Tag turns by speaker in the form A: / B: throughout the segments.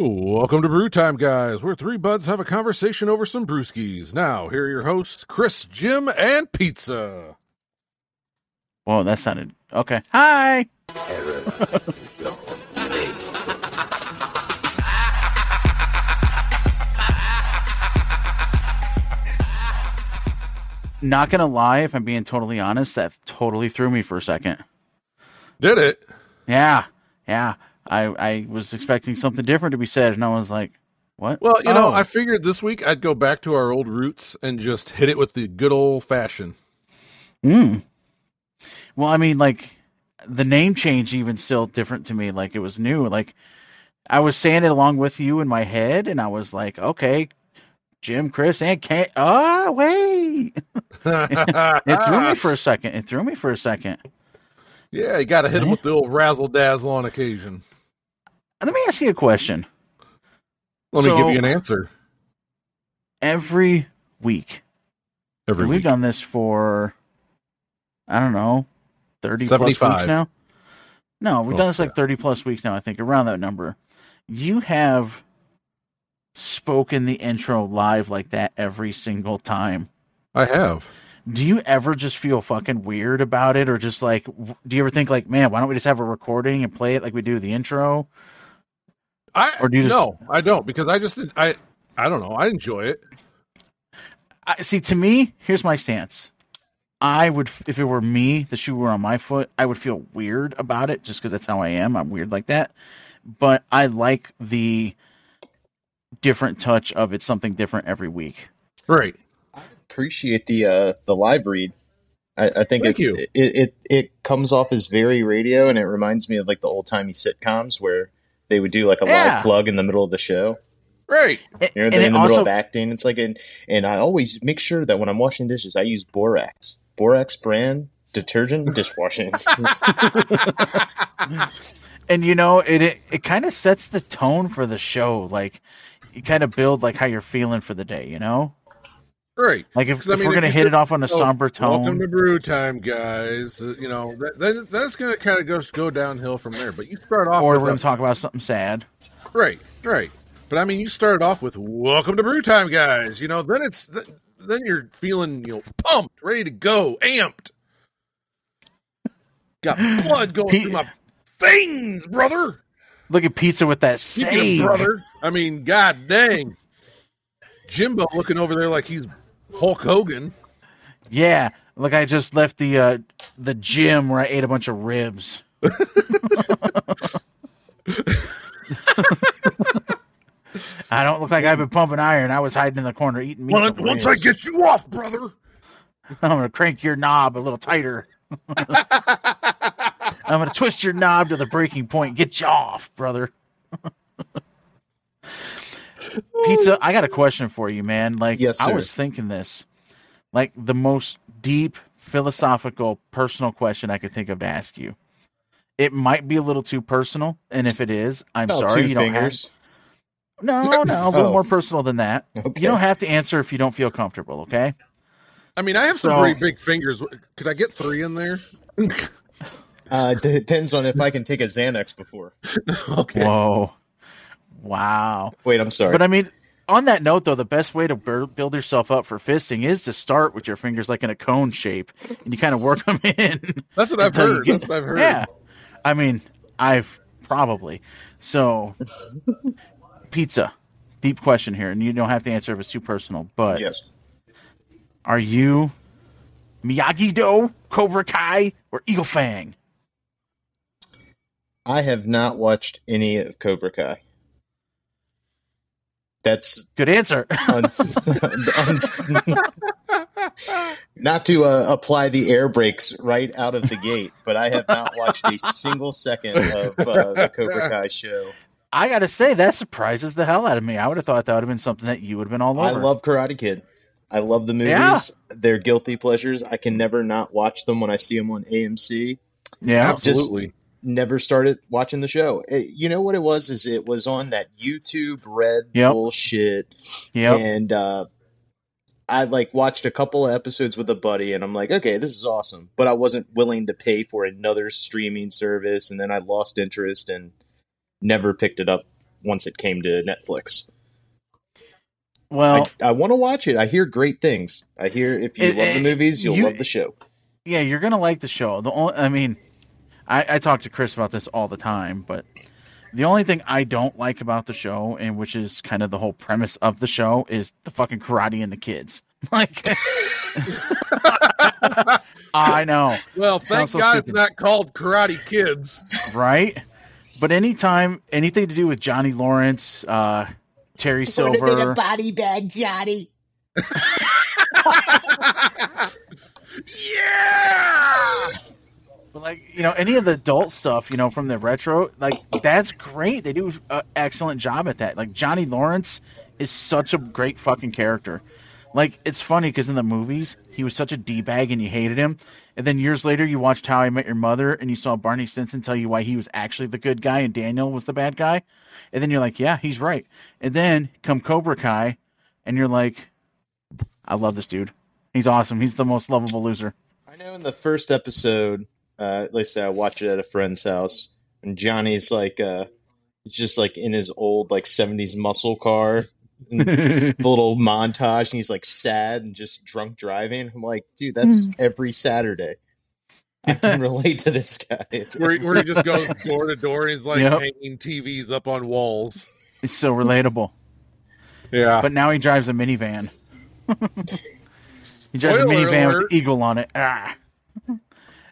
A: Welcome to Brew Time, guys, where three buds have a conversation over some brewskis. Now, here are your hosts, Chris, Jim, and Pizza.
B: Whoa, that sounded okay. Hi. Not gonna lie, if I'm being totally honest, that totally threw me for a second.
A: Did it?
B: Yeah, yeah. I I was expecting something different to be said, and I was like, "What?"
A: Well, you know,
B: Oh.
A: I figured this week I'd go back to our old roots and just hit it with the good old fashioned.
B: Mm. Well, I mean, like the name change even still different to me. Like it was new. Like I was saying it along with you in my head, and I was like, okay, Jim, Chris, and Kate. Oh, wait! It threw me for a second. It threw me for a second.
A: yeah, you got to hit him with the old razzle dazzle on occasion.
B: Let me ask you a question.
A: Let me give you an answer.
B: Every week,
A: Every
B: we've
A: week.
B: done this for, I don't know, thirty plus
A: 75.
B: weeks now. No, we've
A: Oh,
B: done this like thirty plus weeks now. I think around that number. You have spoken the intro live like that every single time.
A: I have.
B: Do you ever just feel fucking weird about it, or just like, do you ever think like, man, why don't we just have a recording and play it like we do the intro?
A: I
B: Or do you just-
A: no, I don't because I just I I don't know. I enjoy it.
B: I see. To me, here's my stance. I would, if it were me, the shoe were on my foot, I would feel weird about it just because that's how I am. I'm weird like that. But I like the different touch of it's something different every week.
A: Right.
C: I appreciate the uh the live read. I, I think
A: Thank
C: it's,
A: you.
C: It, it it comes off as very radio, and it reminds me of like the old timey sitcoms where they would do like a
B: Yeah.
C: live plug in the middle of the show.
A: Right.
B: A-
C: You know,
B: and
C: they're in the middle of acting. It's like an and I always make sure that when I'm washing dishes, I use Borax, Borax brand detergent dishwashing.
B: and you know, it it, it kind of sets the tone for the show. Like, you kind of build like how you're feeling for the day. You know,
A: Right.
B: like if,
A: 'Cause, I
B: if
A: mean,
B: we're gonna hit
A: sit-
B: it off on a
A: Oh,
B: somber tone.
A: Welcome to brew time, guys. Uh, you know that, that that's going to kind of go go downhill from there. But you start off
B: or we're going to talk about something sad.
A: right, right. But I mean, you started off with "Welcome to brew time, guys." You know, then it's th- then you're feeling you know pumped, ready to go, amped. Got blood going through my veins, brother.
B: Look at pizza with that save.
A: brother. I mean, god dang, Jimbo looking over there like he's Hulk Hogan.
B: Yeah, like I just left the uh, the gym where I ate a bunch of ribs. I don't look like I've been pumping iron. I was hiding in the corner eating me
A: Once, once I get you off, brother.
B: I'm gonna crank your knob a little tighter. I'm gonna twist your knob to the breaking point. Get you off, brother. Pizza, I got a question for you, man. Like
C: Yes,
B: I was thinking this. Like the most deep philosophical personal question I could think of to ask you. It might be a little too personal, and if it is, I'm
C: About
B: sorry
C: two
B: you don't have
C: fingers.
B: No, no, a little
C: Oh.
B: more personal than that.
C: Okay.
B: You don't have to answer if you don't feel comfortable, okay?
A: I mean, I have some
B: So-
A: pretty big fingers. Could I get three in there?
C: Uh, depends on if I can take a Xanax before.
A: okay.
B: Whoa. Wow.
C: Wait, I'm sorry.
B: But I mean, on that note, though, the best way to build yourself up for fisting is to start with your fingers like in a cone shape, and you kind of work them in.
A: That's what I've heard.
B: get-
A: That's what I've heard.
B: Yeah, I mean, I've probably so pizza. Deep question here, and you don't have to answer if it's too personal. But
C: yes.
B: are you Miyagi Do, Cobra Kai, or Eagle Fang?
C: I have not watched any of Cobra Kai. That's
B: Good answer.
C: un- un- not to uh, apply the air brakes right out of the gate, but I have not watched a single second of uh, the Cobra Kai show.
B: I gotta say that surprises the hell out of me. I would have thought that would have been something that you would have been all over.
C: I love Karate Kid. I love the movies.
B: Yeah.
C: They're guilty pleasures. I can never not watch them when I see them on AMC.
B: yeah.
A: Absolutely.
C: Never started watching the show. It- you know what it was? Is it was on that YouTube red
B: Yep.
C: bullshit,
B: Yeah.
C: and uh, I like watched a couple of episodes with a buddy, and I'm like, okay, this is awesome. But I wasn't willing to pay for another streaming service, and then I lost interest and never picked it up once it came to Netflix.
B: Well,
C: I, I want to watch it. I hear great things. I hear if you
B: It-
C: love the movies, you'll
B: you-
C: love the show.
B: yeah, you're gonna like the show. The only, I mean, I, I talk to Chris about this all the time, but the only thing I don't like about the show, and which is kind of the whole premise of the show, is the fucking karate and the kids. Like, I know,
A: well, thank
B: so
A: God it's not called Karate Kids.
B: right? But anytime anything to do with Johnny Lawrence, uh, Terry Silver,
C: body bag, Johnny.
A: yeah.
B: But like you know, any of the adult stuff, you know, from the retro, like that's great. They do an excellent job at that. Like Johnny Lawrence is such a great fucking character. Like it's funny because in the movies he was such a d bag and you hated him, and then years later you watched How I Met Your Mother and you saw Barney Stinson tell you why he was actually the good guy and Daniel was the bad guy, and then you're like, yeah, he's right. And then come Cobra Kai, and you're like, I love this dude. He's awesome. He's the most lovable loser.
C: I know in the first episode, uh, at least I watched it at a friend's house, and Johnny's like, uh, just like in his old like '70s muscle car, and the little montage, and he's like sad and just drunk driving. I'm like, dude, that's every Saturday. I can relate to this guy. It's
A: Where, he- where he just goes door to door and he's like
B: Yep.
A: hanging TVs up on walls.
B: It's so relatable.
A: Yeah.
B: But now he drives a minivan. he drives a
A: Spoiler
B: minivan with
A: alert.
B: the eagle on it. Ah.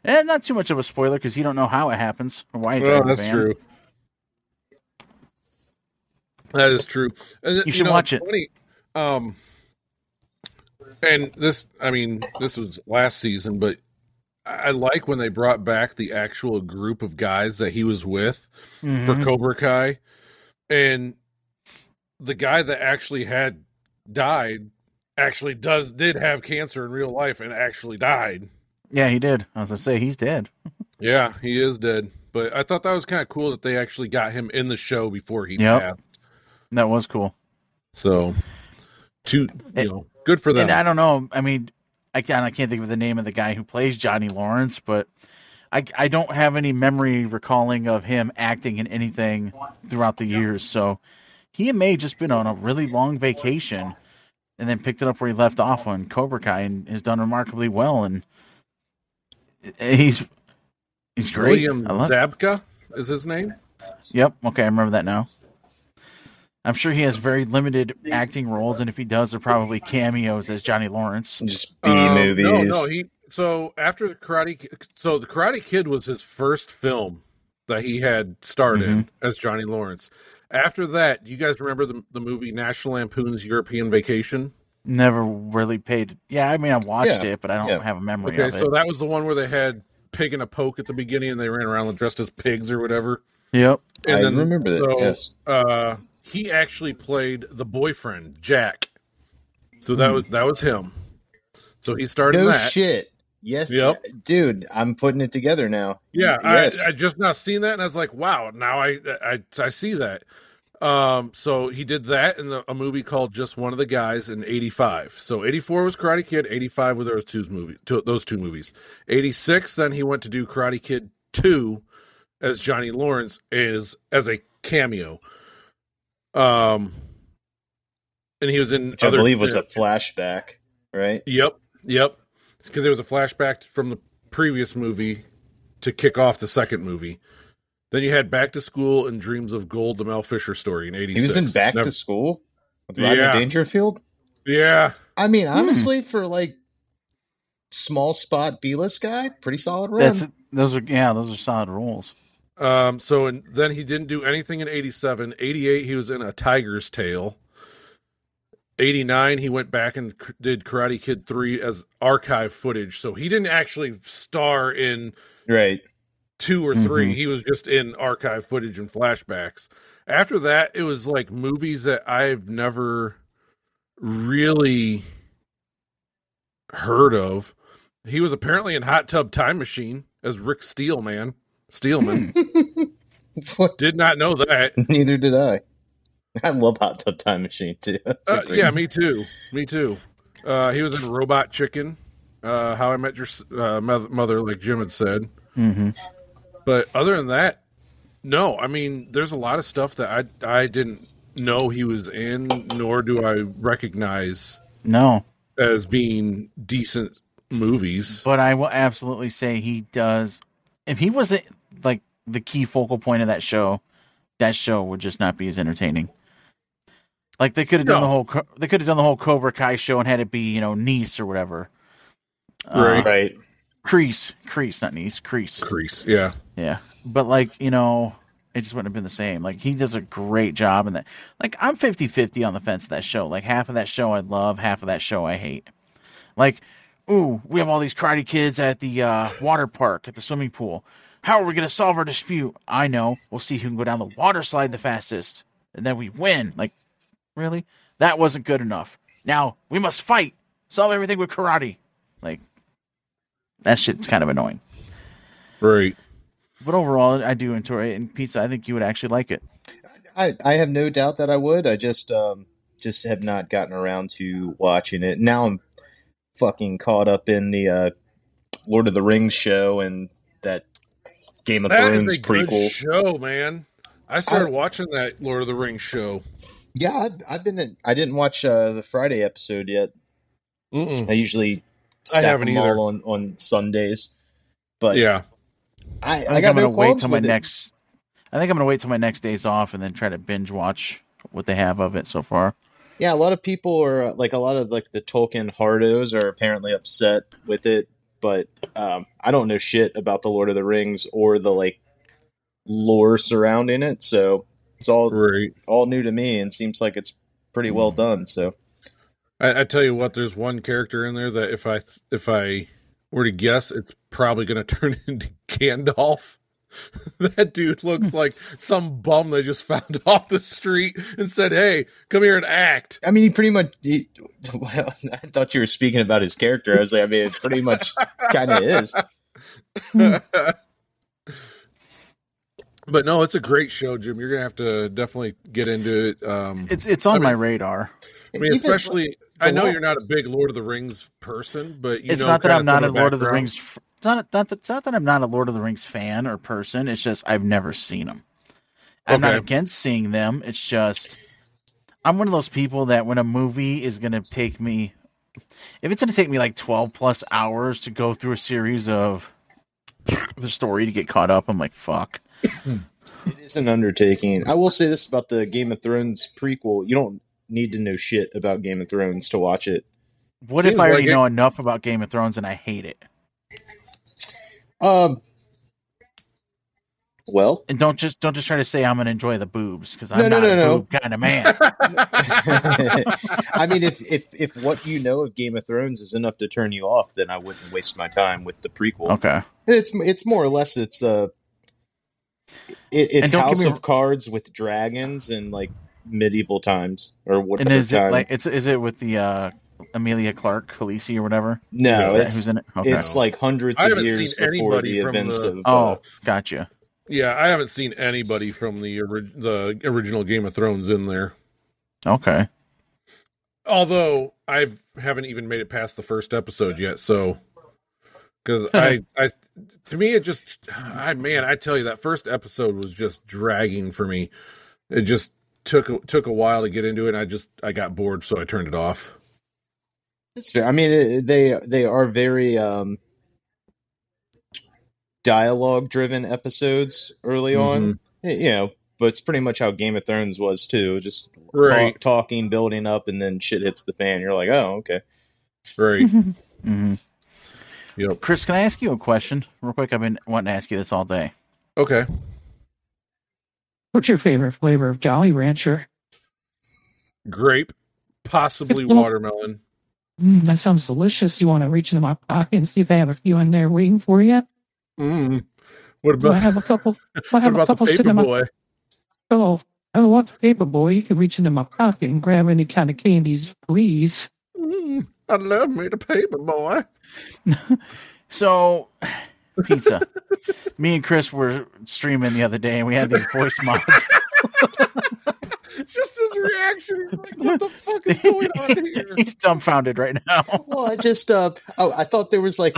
B: And not too much of a spoiler because you don't know how it happens or why
A: well, that's
B: van.
A: true. That is true. And,
B: You should
A: know,
B: watch it.
A: Funny, um, and this, I mean, this was last season, but I like when they brought back the actual group of guys that he was with for
B: Mhm.
A: Cobra Kai, and the guy that actually had died actually does did have cancer in real life and actually died.
B: Yeah, he did. I was gonna say he's dead.
A: Yeah, he is dead. But I thought that was kind of cool that they actually got him in the show before he
B: Yep.
A: passed.
B: That was cool.
A: So, to you know, good for them.
B: And I don't know. I mean, I can't. I can't think of the name of the guy who plays Johnny Lawrence, but I I don't have any memory recalling of him acting in anything throughout the years. So he may have just been on a really long vacation and then picked it up where he left off on Cobra Kai and has done remarkably well. And he's he's great.
A: William
B: love-
A: Zabka is his name.
B: Yep. Okay, I remember that now. I'm sure he has very limited acting roles, and if he does, they're probably cameos as Johnny Lawrence.
C: just B
A: Um,
C: movies.
A: No, no. He so after the Karate, so the Karate Kid was his first film that he had starred in
B: Mm-hmm.
A: as Johnny Lawrence. After that, do you guys remember the the movie National Lampoon's European Vacation?
B: Never really paid. Yeah, I mean, I watched
C: Yeah,
B: it, but I don't
C: yeah.
B: have a memory
A: Okay,
B: of it.
A: so that was the one where they had pig and a poke at the beginning, and they ran around dressed as pigs or whatever.
B: yep.
C: I
A: And
C: remember that.
A: so,
C: yes.
A: uh, he actually played the boyfriend Jack. So that was that was him. So he started
C: No
A: that.
C: shit. Yes,
A: Yep.
C: dude. I'm putting it together now.
A: Yeah,
C: Yes.
A: I, I just not seen that, and I was like, wow. Now I I I see that. Um, so he did that in the, a movie called Just One of the Guys in '85. So '84 was Karate Kid. '85 was those two movies. Those two movies. '86, then he went to do Karate Kid Two as Johnny Lawrence is as a cameo. Um, and he was in
C: which I believe was a flashback, right?
A: Yep, yep. Because it was a flashback from the previous movie to kick off the second movie. Then you had Back to School and Dreams of Gold, the Mel Fisher story in '86.
C: He
A: '86.
C: was in Back
A: Never-
C: to School with Rodney
A: Yeah.
C: Dangerfield.
A: Yeah,
C: I mean,
B: Hmm.
C: honestly, for like small spot B list guy, pretty solid run.
B: That's those are yeah, those are solid roles.
A: Um, so and then he didn't do anything in 87. 88, he was in A Tiger's Tale. 89, he went back and c- did Karate Kid 3 as archive footage. So he didn't actually star in
C: right.
A: Two or 3
B: Mhm.
A: He was just in archive footage and flashbacks. After that, it was like movies that I've never really heard of. He was apparently in Hot Tub Time Machine as Rick Steelman. Steelman.
C: What?
A: Did not know that.
C: Neither did I. I love Hot Tub Time Machine too.
A: Uh,
C: great-
A: yeah, me too. Me too. Uh, he was in Robot Chicken. Uh, How I Met Your uh, Mother, like Jim had said.
B: hmm
A: But other than that, no, I mean, there's a lot of stuff that I I didn't know he was in, nor do I recognize
B: No,
A: as being decent movies.
B: but I will absolutely say he does. If he wasn't like the key focal point of that show, that show would just not be as entertaining. Like they could have done
A: No.
B: the whole they could have done the whole Cobra Kai show and had it be you know Nice or whatever.
A: Right.
B: Uh,
C: Right.
B: Kreese, Kreese, not Nice, Kreese.
A: Kreese, yeah.
B: Yeah, but like you know, it just wouldn't have been the same. Like he does a great job in that. Like I'm 50-50 on the fence of that show. Like half of that show I love, half of that show I hate. Like, ooh, we have all these karate kids at the uh, water park at the swimming pool. How are we gonna solve our dispute? I know. We'll see who can go down the water slide the fastest, and then we win. Like, really? That wasn't good enough. Now we must fight. Solve everything with karate. Like, that shit's kind of annoying.
A: Right.
B: But overall, I do enjoy it. And pizza, I think you would actually like it.
C: I, I have no doubt that I would. I just um just have not gotten around to watching it. Now I'm fucking caught up in the uh, Lord of the Rings show and that Game of
A: That
C: Thrones
A: is a good
C: prequel.
A: show, man. I started watching that Lord of the Rings show.
C: Yeah, I've, I've been. In, I didn't watch uh, the Friday episode yet.
A: Mm-mm.
C: I usually
A: I
C: stack
A: haven't
C: them
A: either.
C: all on on Sundays. But
A: Yeah.
C: I,
B: I
C: I,
B: think
C: got
B: I'm gonna wait
C: qualms
B: till my
C: it.
B: next. I think I'm gonna wait till my next days off and then try to binge watch what they have of it so far.
C: Yeah, a lot of people are uh, like a lot of like the Tolkien hardos are apparently upset with it, but um, I don't know shit about the Lord of the Rings or the like lore surrounding it, so it's all
A: Right.
C: all new to me and seems like it's pretty well done. So
A: I, I tell you what, there's one character in there that if I if I were to guess, it's probably going to turn into Gandalf. that dude looks hmm. like some bum they just found off the street and said, "Hey, come here and act."
C: I mean, he pretty much. He, well, I thought you were speaking about his character. I was like, I mean, it pretty much kind of is.
A: But no, it's a great show, Jim. You're gonna have to definitely get into it. Um,
B: It's it's on
A: I
B: my radar.
A: I mean, especially I know you're not a big Lord of the Rings person, but you
B: it's
A: know,
B: not that I'm not a
A: some the
B: Lord of the. Rings. It's not, not that, it's not that I'm not a Lord of the Rings fan or person. It's just I've never seen them. I'm not against seeing them. It's just I'm one of those people that when a movie is going to take me, if it's going to take me like 12 plus hours to go through a series of the story to get caught up, I'm like, fuck.
C: It is an undertaking. I will say this about the Game of Thrones prequel: you don't need to know shit about Game of Thrones to watch it.
B: What if
A: Seems
B: I already
A: like it-
B: know enough about Game of Thrones and I hate it?
C: Um. Well,
B: And don't just don't just try to say I'm going to enjoy the boobs because I'm
C: No, no,
B: not
C: no,
B: a
C: no.
B: boob kind of man.
C: I mean, if, if if what you know of Game of Thrones is enough to turn you off, then I wouldn't waste my time with the prequel.
B: okay.
C: It's it's more or less it's uh, it, it's House
B: me-
C: of Cards with dragons and like medieval times or whatever.
B: And
C: whatever
B: is it like it's is it with the uh Emilia Clarke, Khaleesi or whatever?
C: no, it's
B: who's in it? Okay.
C: it's like hundreds
A: I
C: of
A: haven't
C: years
A: seen
C: before
A: anybody
C: the
A: from
C: events
A: the-
C: of.
B: oh,
C: uh,
B: gotcha.
A: Yeah, I haven't seen anybody from the ori- the original Game of Thrones in there.
B: Okay.
A: Although I haven't even made it past the first episode yet, so because I, I, to me, it just, I man, I tell you, that first episode was just dragging for me. It just took a- took a while to get into it. And I just, I got bored, so I turned it off.
C: It's fair. I mean, it, they they are very um, dialogue driven episodes early
A: Mm-hmm.
C: on. You know, but it's pretty much how Game of Thrones was too. Just
A: Right,
C: talk, talking, building up, and then shit hits the fan. You're like, oh, okay.
A: right.
B: hmm
A: Yep.
B: Chris, can I ask you a question real quick? I've been wanting to ask you this all day.
A: Okay.
D: What's your favorite flavor of Jolly Rancher?
A: Grape, possibly
D: Well-
A: watermelon.
D: Mm, that sounds delicious. You want to reach into my pocket and see if I have a few in there waiting for you?
A: Mm. What
D: Do I
A: about,
D: have a couple? I
A: what
D: have a
A: about the
D: couple
A: paper
D: sitting in my
A: boy?
D: Oh, I want the paper boy. You can reach into my pocket and grab any kind of candies, please.
A: Mm, I love me the paper boy.
B: So, pizza. Me and Chris were streaming the other day, and we had these voice mods.
A: Just his reaction. Like, what the fuck is going on here?
B: He's dumbfounded right now.
C: Well, I just uh, oh, I thought there was like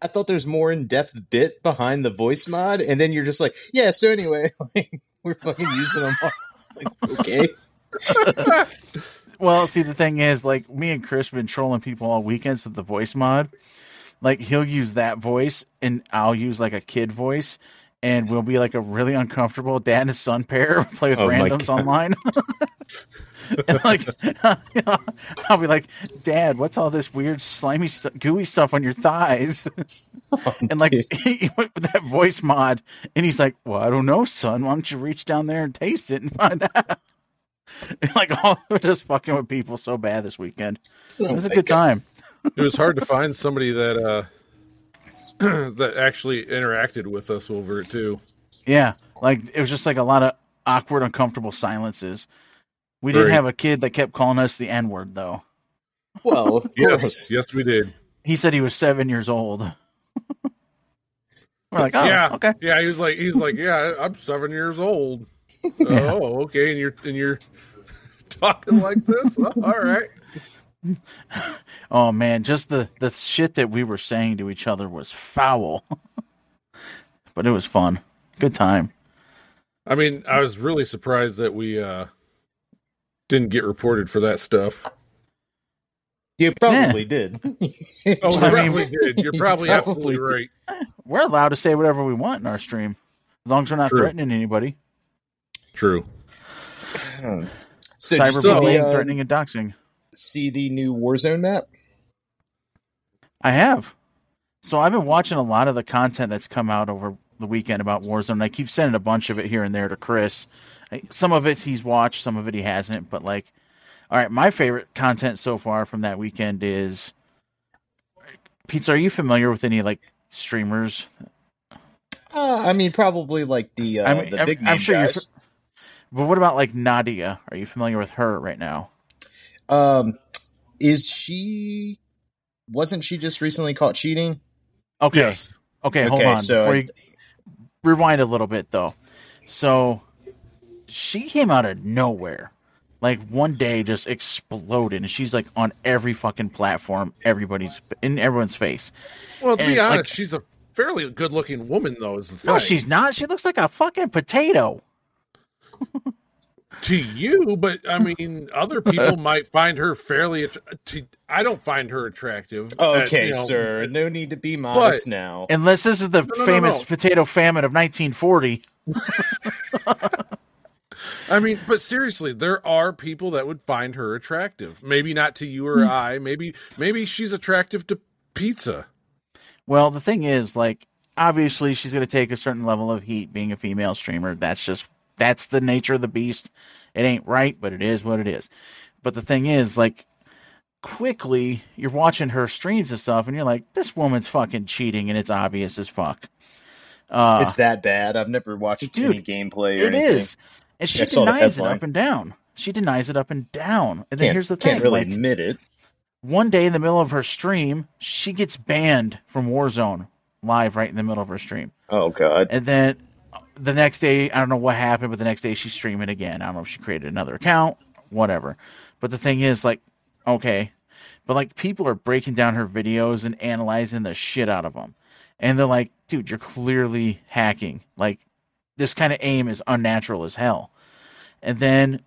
C: I thought there's more in depth bit behind the voice mod, and then you're just like, yeah. So anyway, like, we're fucking using them. All. Like, okay.
B: Well, see, the thing is, like, me and Chris been trolling people all weekends with the voice mod. Like, he'll use that voice, and I'll use like a kid voice, and we'll be like a really uncomfortable dad and son pair play with
C: Oh
B: randoms online. and like, I'll be like, Dad, what's all this weird slimy, stu- gooey stuff on your thighs? and like, he went with that voice mod, and he's like, Well, I don't know, son. Why don't you reach down there and taste it and find out? And, like, oh, we're just fucking with people so bad this weekend. It
C: Oh
B: was a good
C: God.
B: time.
A: It was hard to find somebody that uh that actually interacted with us over it too.
B: Yeah, like it was just like a lot of awkward, uncomfortable silences. We did
A: Right.
B: have a kid that kept calling us the N word, though.
C: Well, of
A: Yes, yes, we did.
B: He said he was seven years old. We're like, oh,
A: yeah,
B: okay.
A: Yeah, he was like, he's like, yeah, I'm seven years old. Oh, okay, and you're and you're talking like this. All right.
B: Oh man, just the the shit that we were saying to each other was foul, but it was fun. Good time.
A: I mean, I was really surprised that we uh didn't get reported for that stuff.
C: You probably did.
A: Oh, we probably did. You're probably
C: Probably
A: absolutely
C: did.
A: right.
B: We're allowed to say whatever we want in our stream, as long as we're not
A: True.
B: threatening anybody.
A: True.
C: Hmm. so, did you see
B: Cyberbullying,
C: uh,
B: threatening, and doxing.
C: see the new Warzone map?
B: I have. So I've been watching a lot of the content that's come out over the weekend about Warzone. I keep sending a bunch of it here and there to Chris. Some of it he's watched, some of it he hasn't. But like, all right, my favorite content so far from that weekend is Pizza. Are you familiar with any like streamers?
C: Uh, I mean, probably like the uh,
B: I mean,
C: the
B: I'm-
C: big
B: I'm
C: name
B: sure you're
C: guys.
B: But what about like Nadia? Are you familiar with her right now?
C: Um, is she? Wasn't she just recently caught cheating?
B: Okay.
A: Yes.
B: Okay, hold
C: Okay,
B: on.
C: so
B: Before you rewind a little bit though. So she came out of nowhere. Like one day just exploded and she's like on every fucking platform, everybody's in everyone's face.
A: Well, to
B: And,
A: be
B: like-
A: honest, she's a fairly good-looking woman, though. Is the thing.
B: No, she's not. She looks like a fucking potato.
A: To you, but I mean, other people might find her fairly. att- To, I don't find her attractive. Uh,
C: Okay,
A: you know,
C: sir. No need to be modest now.
B: Unless this is the
A: No, no, no,
B: famous
A: no.
B: potato famine of 1940.
A: I mean, but seriously, there are people that would find her attractive. Maybe not to
B: Hmm.
A: you or I. Maybe, maybe she's attractive to pizza.
B: Well, the thing is, like, obviously she's going to take a certain level of heat being a female streamer. That's just that's the nature of the beast. It ain't right, but it is what it is. But the thing is, like, quickly you're watching her streams and stuff, and you're like, this woman's fucking cheating, and it's obvious as fuck. Uh,
C: it's that bad. I've never watched
B: Dude,
C: any gameplay or
B: it
C: anything.
B: is, and she
C: I
B: denies it up and down. She denies it up and down. And then
C: Can't,
B: here's the thing:
C: can't really
B: like,
C: admit it.
B: one day in the middle of her stream, she gets banned from Warzone live right in the middle of her stream.
C: Oh god.
B: And then the next day, I don't know what happened, but the next day she's streaming again. I don't know if she created another account, whatever. But the thing is, like, okay, but like people are breaking down her videos and analyzing the shit out of them, and they're like, dude, you're clearly hacking. Like, this kind of aim is unnatural as hell. And then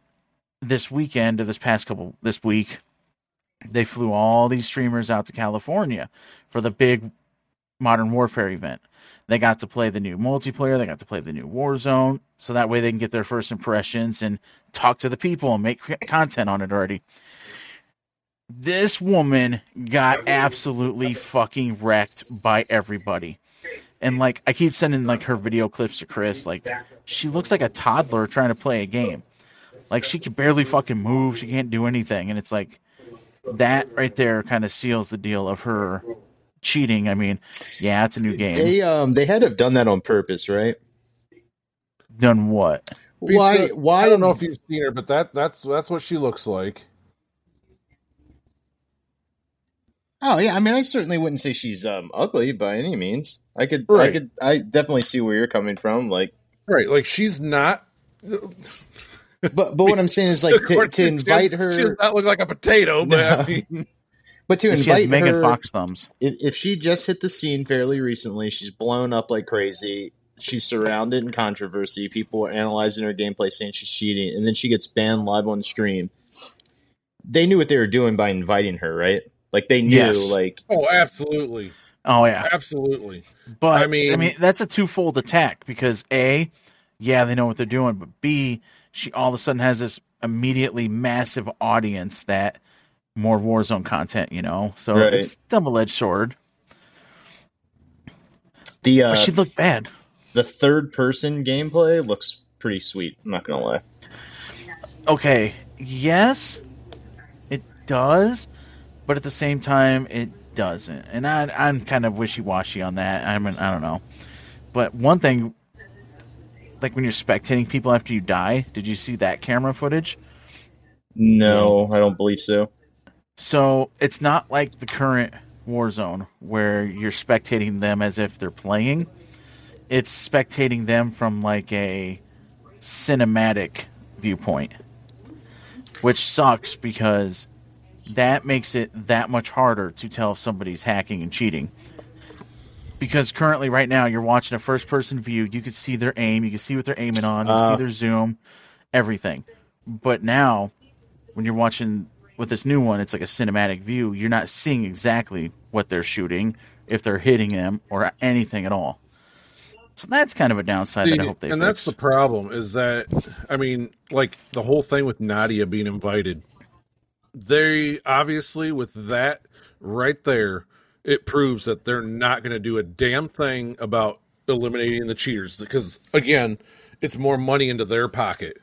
B: this weekend, or this past couple, this week, they flew all these streamers out to California for the big Modern Warfare event. They got to play the new multiplayer. They got to play the new Warzone, so that way they can get their first impressions and talk to the people and make content on it already. This woman got absolutely fucking wrecked by everybody. And like I keep sending like her video clips to Chris, like she looks like a toddler trying to play a game. Like she can barely fucking move, she can't do anything, and it's like that right there kind of seals the deal of her cheating. I mean, yeah, it's a new game.
C: They um they had to have done that on purpose, right?
B: Done what?
C: Why
A: Pizza-
C: why
A: I don't know if you've seen her, but that that's that's what she looks like.
C: Oh yeah, I mean I certainly wouldn't say she's um ugly by any means. I could I could I definitely see where you're coming from. Like
A: Right, like she's not.
C: but but what I'm saying is like to, to invite her.
A: She does not look like a potato, but
C: No.
A: I mean,
C: But to invite
B: Megan
C: her,
B: Fox thumbs.
C: if, if she just hit the scene fairly recently, she's blown up like crazy. She's surrounded in controversy. People are analyzing her gameplay, saying she's cheating, and then she gets banned live on stream. They knew what they were doing by inviting her, right? Like they knew,
B: Yes.
C: like
A: Oh, absolutely,
B: Oh yeah,
A: absolutely.
B: but I
A: I
B: mean,
A: mean-
B: I mean that's a twofold attack because a, yeah, they know what they're doing, but b, she all of a sudden has this immediately massive audience that more Warzone content, you know. So
C: Right.
B: it's double edged sword.
C: the uh,
B: she looked bad.
C: the third person gameplay looks pretty sweet. I'm not gonna lie.
B: Okay, yes, it does, but at the same time, it doesn't. And I, I'm kind of wishy washy on that. I mean, I don't know. But one thing, like when you're spectating people after you die, did you see that camera footage?
C: No, I don't believe so.
B: So it's not like the current Warzone where you're spectating them as if they're playing. It's spectating them from like a cinematic viewpoint, which sucks because that makes it that much harder to tell if somebody's hacking and cheating. Because currently, right now, you're watching a first person view. You can see their aim, you can see what they're aiming on, you can
C: Uh.
B: see their zoom, everything. But now, when you're watching with this new one, it's like a cinematic view. You're not seeing exactly what they're shooting, if they're hitting them, or anything at all. So that's kind of a downside that I hope they
A: and that's the problem is that I mean, like the whole thing with Nadia being invited. They obviously with that right there, it proves that they're not going to do a damn thing about eliminating the cheaters because again, it's more money into their pocket.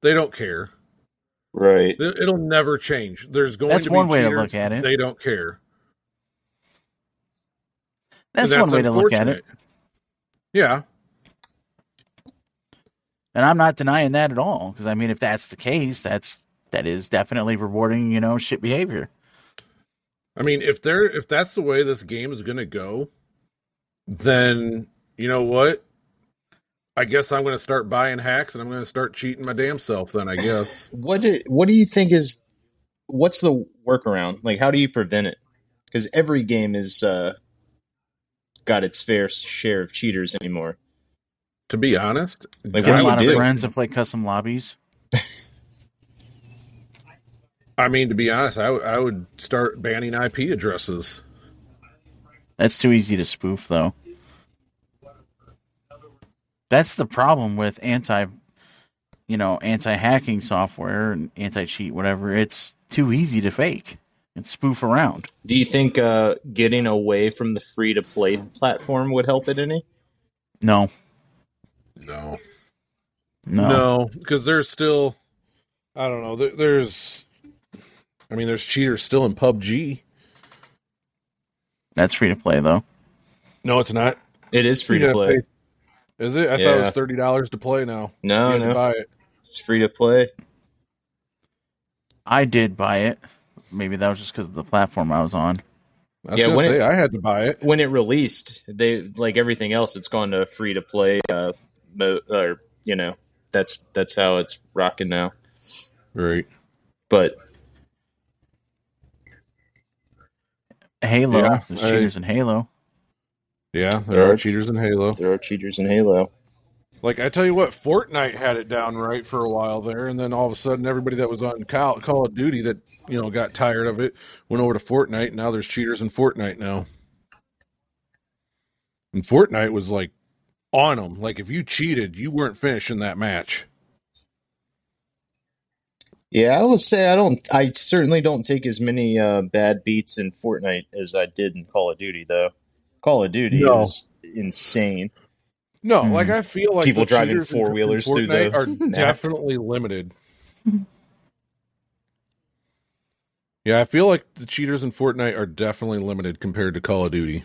A: They don't care.
C: Right.
A: It- It'll never change. There's going
B: That's
A: to be
B: one way to
A: cheaters.
B: look at it.
A: They don't care.
B: That's,
A: And
B: one way to look at it.
A: Yeah,
B: and I'm not denying that at all. Because I mean, if that's the case, that's that is definitely rewarding, you know, shit behavior.
A: I mean, if they're if that's the way this game is going to go, then you know what? I guess I'm going to start buying hacks and I'm going to start cheating my damn self. Then I guess.
C: What do, what do you think is what's the workaround? Like how do you prevent it? Because every game is uh, got its fair share of cheaters anymore.
A: to be honest,
C: Like,
B: Get
C: what
B: a lot of
C: do?
B: friends that play custom lobbies.
A: I mean, to be honest, I, w- I would start banning IP addresses.
B: That's too easy to spoof, though. That's the problem with anti, you know, anti-hacking software and anti-cheat, whatever. It's too easy to fake and spoof around.
C: Do you think uh, getting away from the free to play platform would help it any?
B: No,
A: No,
B: no,
A: no, because there's still, I don't know. There, there's, I mean, there's cheaters still in PUBG.
B: that's free to play though.
A: No, it's not.
C: It is free to
A: gotta
C: play.
A: Pay- Is it? I thought it was thirty dollars to play now.
C: No,
A: you
C: no,
A: buy it.
C: it's free to play.
B: I did buy it. Maybe that was just because of the platform I was on.
A: I was
C: Yeah, when
A: say
C: it-
A: I had to buy it.
C: When it released, they like everything else. It's gone to free to play. Uh, mo- or you know, that's that's how it's rocking now.
A: Right.
C: But
B: Halo,
A: Yeah,
B: there's
A: I-
B: in Halo.
A: Yeah, there
C: There
A: are
C: are-
A: cheaters in Halo.
C: there are cheaters in Halo.
A: Like I tell you what, Fortnite had it down right for a while there, and then all of a sudden, everybody that was on Call, Call of Duty that you know got tired of it went over to Fortnite. And now there's cheaters in Fortnite now, and Fortnite was like on them. Like if you cheated, you weren't finishing that match.
C: Yeah, I would say I don't. I certainly don't take as many uh, bad beats in Fortnite as I did in Call of Duty, though. Call of Duty
A: No.
C: is insane.
A: No,
B: Hmm.
A: like I feel like
C: People
A: the
C: driving four-wheelers
A: in
C: through
A: Fortnite
C: the
A: are
C: map.
A: definitely limited. Yeah, I feel like the cheaters in Fortnite are definitely limited compared to Call of Duty.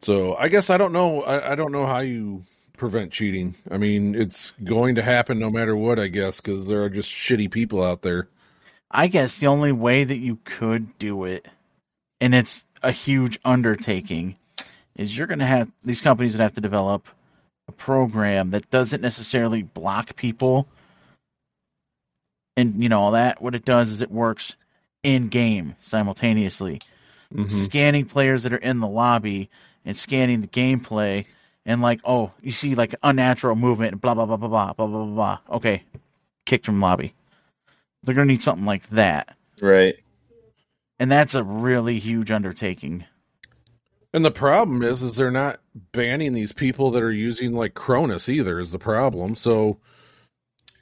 A: So I guess I don't know. I, I don't know how you prevent cheating. I mean, it's going to happen no matter what. I guess because there are just shitty people out there.
B: I guess the only way that you could do it, and it's a huge undertaking, is you're going to have these companies that have to develop a program that doesn't necessarily block people and you know all that. What it does is it works in game simultaneously,
A: Mhm.
B: scanning players that are in the lobby and scanning the gameplay. And like, oh, you see like unnatural movement, blah blah blah blah blah blah blah blah. Okay, kicked from lobby. They're gonna need something like that,
C: Right.
B: And that's a really huge undertaking.
A: And the problem is, is they're not banning these people that are using like Cronus either. Is the problem? So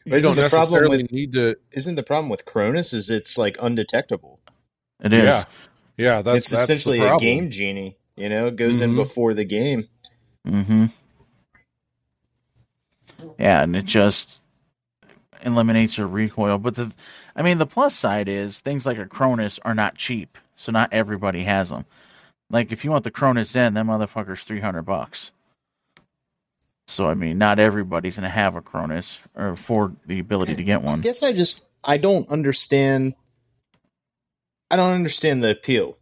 A: you
C: Isn't
A: don't
C: the problem
A: necessarily
C: with-
A: need to.
C: Isn't the problem with Cronus is it's like undetectable.
B: It is.
A: Yeah, yeah. That's
C: it's
A: that's the
C: essentially a game genie. You know, it goes in
A: Mhm.
C: before the game.
B: Mm-hmm. Yeah, and it just eliminates your recoil. But the, I mean, the plus side is things like a Cronus are not cheap, so not everybody has them. Like if you want the Cronus Zen, that motherfucker's three hundred bucks. So I mean, not everybody's gonna have a Cronus or afford the ability to get one.
C: I guess I just I don't understand. I don't understand the appeal.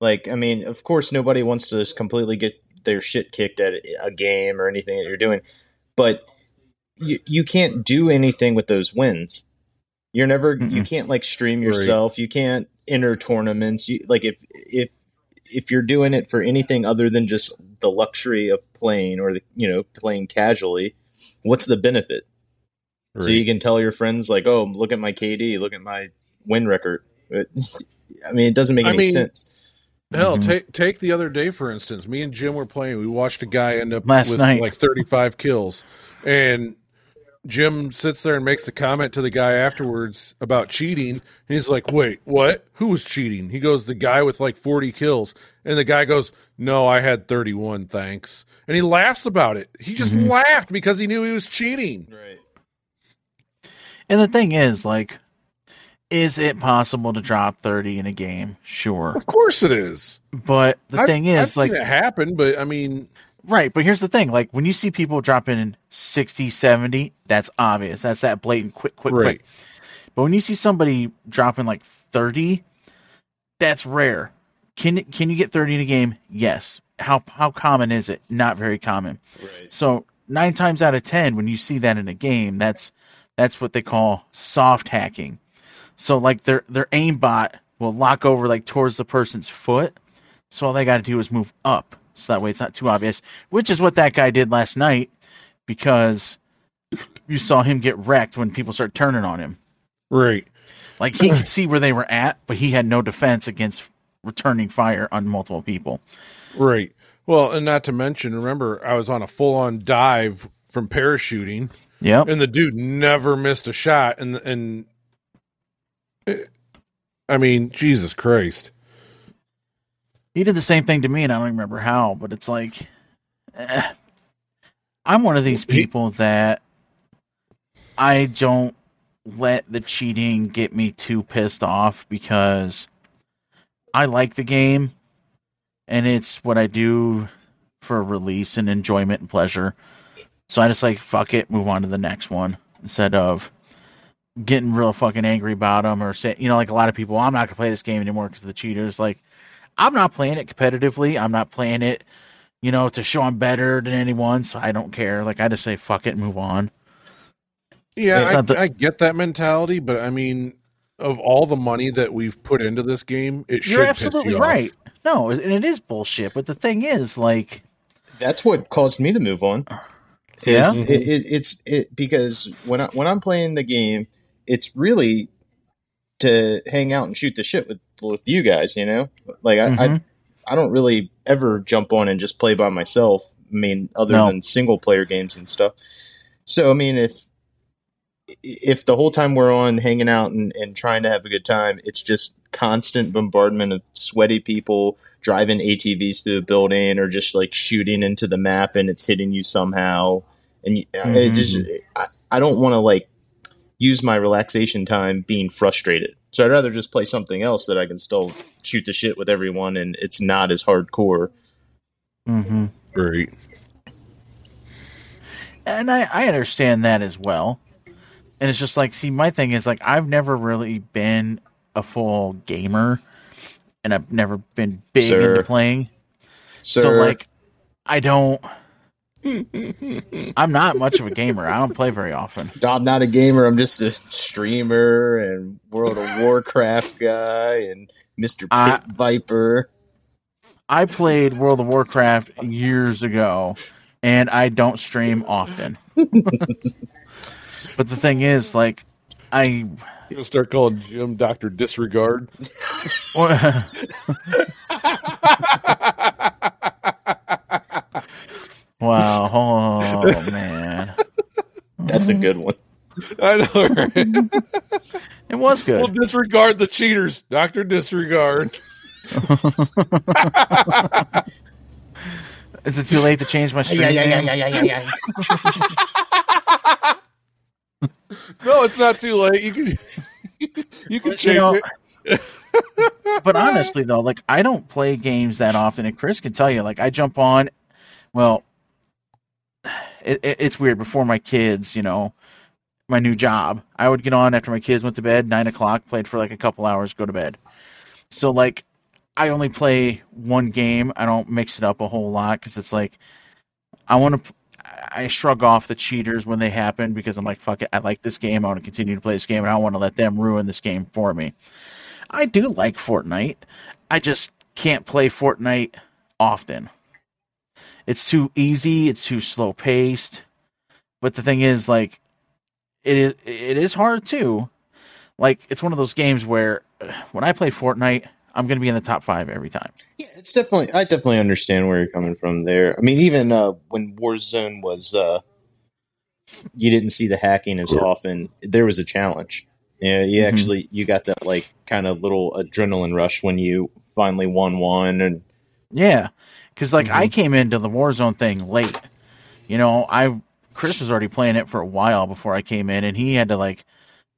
C: Like, I mean, of course, nobody wants to just completely get their shit kicked at a game or anything that you're doing, but you you can't do anything with those wins. You're never you
B: Mm-mm.
C: can't like stream
A: Right.
C: yourself. You can't enter tournaments. You like if if if you're doing it for anything other than just the luxury of playing or the you know playing casually, what's the benefit? So you can tell your friends like, "Oh, look at my KD, look at my win record." It- I mean, it doesn't make
A: I
C: any
A: mean,
C: sense.
A: Hell,
B: Mhm.
A: take take the other day for instance. Me and Jim were playing. We watched a guy end up
B: Last
A: with
B: night.
A: like thirty five kills, and Jim sits there and makes the comment to the guy afterwards about cheating. And he's like, "Wait, what? Who was cheating?" He goes, "The guy with like forty kills." And the guy goes, "No, I had thirty one, thanks." And he laughs about it. He just
B: Mhm.
A: laughed because he knew he was cheating.
C: Right.
B: And the thing is, like, is it possible to drop thirty in a game? Sure,
A: Of course it is.
B: but the
A: I've-
B: thing
A: I've
B: is, like,
A: seen it happen, but I mean,
B: Right, but here's the thing: like when you see people dropping 60, 70, that's obvious. That's that blatant, quick, quick,
A: Right.
B: quick. But when you see somebody dropping like thirty, that's rare. Can can you get thirty in a game? Yes. How how common is it? Not very common.
C: Right.
B: So nine times out of ten, when you see that in a game, that's that's what they call soft hacking. So like their their aimbot will lock over like towards the person's foot. So all they got to do is move up, so that way it's not too obvious. Which is what that guy did last night, because you saw him get wrecked when people start turning on him.
A: right.
B: Like he could see where they were at, but he had no defense against returning fire on multiple people.
A: Right. Well, and not to mention, remember, I was on a full on dive from parachuting,
B: Yeah.
A: and the dude never missed a shot. And and eh, I mean, Jesus Christ.
B: He did the same thing to me, and I don't remember how, but it's like, eh. I'm one of these people that I don't let the cheating get me too pissed off because I like the game and it's what I do for release and enjoyment and pleasure. So I just like, fuck it, move on to the next one instead of getting real fucking angry about them or say, you know, like a lot of people, I'm not gonna play this game anymore because the cheaters. Like, I'm not playing it competitively. I'm not playing it, you know, to show I'm better than anyone. So I don't care. Like, I just say fuck it, move on.
A: Yeah, I,
B: the-
A: I get that mentality, but I mean, of all the money that we've put into this game, it should
B: You're
A: piss
B: absolutely
A: you off.
B: right. No, and it is bullshit. But the thing is, like,
C: That's what caused me to move on.
B: Yeah?
C: Mm-hmm. It, it, it's it because when I when I'm playing the game, it's really to hang out and shoot the shit with with you guys. You know, like I
B: Mhm.
C: I, I don't really ever jump on and just play by myself. I mean, other
B: No.
C: than single player games and stuff. So I mean, if if the whole time we're on hanging out and, and trying to have a good time, it's just constant bombardment of sweaty people driving ATVs through the building or just like shooting into the map and it's hitting you somehow. And you, it
B: Mhm.
C: just, I, I don't want to like use my relaxation time being frustrated. So I'd rather just play something else that I can still shoot the shit with everyone and it's not as hardcore.
B: hmm
A: Right.
B: and I, I understand that as well. And it's just like, see, my thing is like, I've never really been a full gamer, and I've never been big
C: Sir.
B: into playing.
C: Sir,
B: So like, I don't. I'm not much of a gamer. I don't play very often.
C: I'm not a gamer. I'm just a streamer and World of Warcraft guy and Mr. Pit
B: I-
C: Viper.
B: I played World of Warcraft years ago, and I don't stream often. but the thing is, like, I
A: You're gonna start calling Jim Doctor Disregard.
B: wow, oh man,
C: That's a mm-hmm. good one.
A: I know, right?
B: it was good.
A: We'll disregard the cheaters, Doctor Disregard.
B: Is it too late to change my stream? name? Yeah, yeah, yeah, yeah, yeah, yeah.
A: No, it's not too late. You can you can
B: You
A: change
B: know,
A: it.
B: but honestly though like i don't play games that often and chris can tell you like i jump on well it, it, it's weird. Before my kids you know my new job i would get on after my kids went to bed nine o'clock played for like a couple hours go to bed. So like i only play one game. I don't mix it up a whole lot because it's like i want to i shrug off the cheaters when they happen because i'm like fuck it i like this game. I want to continue to play this game and i don't want to let them ruin this game for me. I do like Fortnite. I just can't play Fortnite often. It's too easy, it's too slow paced. But the thing is like it is it is hard too. Like it's one of those games where when I play Fortnite, I'm going to be in the top 5 every time.
C: Yeah, it's definitely. I definitely understand where you're coming from there. I mean, even uh, when Warzone was, uh, you didn't see the hacking as often. There was a challenge. Yeah, you
B: Mhm.
C: actually you got that like kind of little adrenaline rush when you finally won one, and
B: Yeah, because like I came into the Warzone thing late. You know, I Chris was already playing it for a while before I came in, and he had to like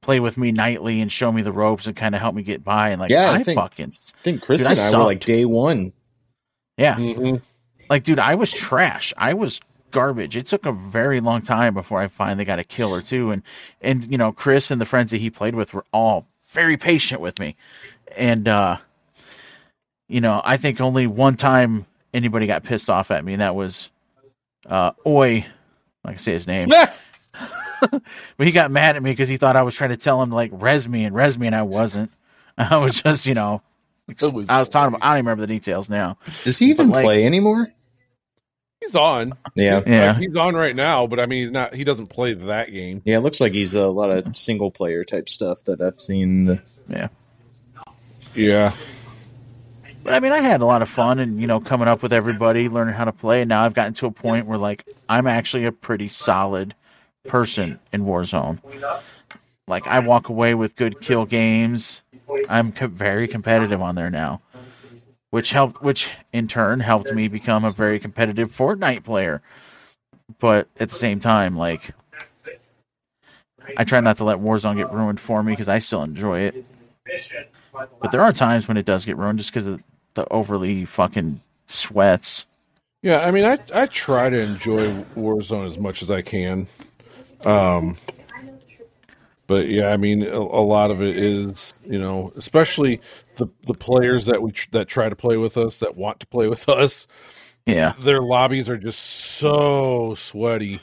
B: play with me nightly and show me the ropes and kind of help me get by. And like,
C: Yeah, I
B: I,
C: think-
B: fucking
C: I think Chris
B: Dude, I
C: and I were like day one.
B: yeah,
A: Mhm.
B: like dude, I was trash. I was garbage. It took a very long time before I finally got a kill or two, and and you know, Chris and the friends that he played with were all very patient with me, and uh, you know, I think only one time anybody got pissed off at me, and that was uh, Oi, like I say his name, but he got mad at me because he thought I was trying to tell him like res me and res me, and I wasn't. I was just, you know,
A: was-
B: I was talking about. I don't even remember the details now.
C: Does he even
B: like-
C: play anymore?
A: He's on.
C: Yeah,
A: Like,
B: Yeah.
A: he's on right now, but I mean, he's not. He doesn't play that game.
C: yeah. It looks like he's a lot of single player type stuff that I've seen.
A: Yeah. Yeah.
B: But I mean, I had a lot of fun and, you know, coming up with everybody, learning how to play. And now I've gotten to a point where, like, I'm actually a pretty solid person in Warzone. Like, I walk away with good kill games. I'm co- very competitive on there now, which helped, which in turn helped me become a very competitive Fortnite player. But at the same time, like, I try not to let Warzone get ruined for me because I still enjoy it. But there are times when it does get ruined just because of the overly fucking sweats.
A: Yeah, I mean, I I try to enjoy Warzone as much as I can. Um, but yeah, I mean, a, a lot of it is, you know, especially the the players that we tr- that try to play with us, that want to play with us.
B: Yeah,
A: Their lobbies are just so sweaty.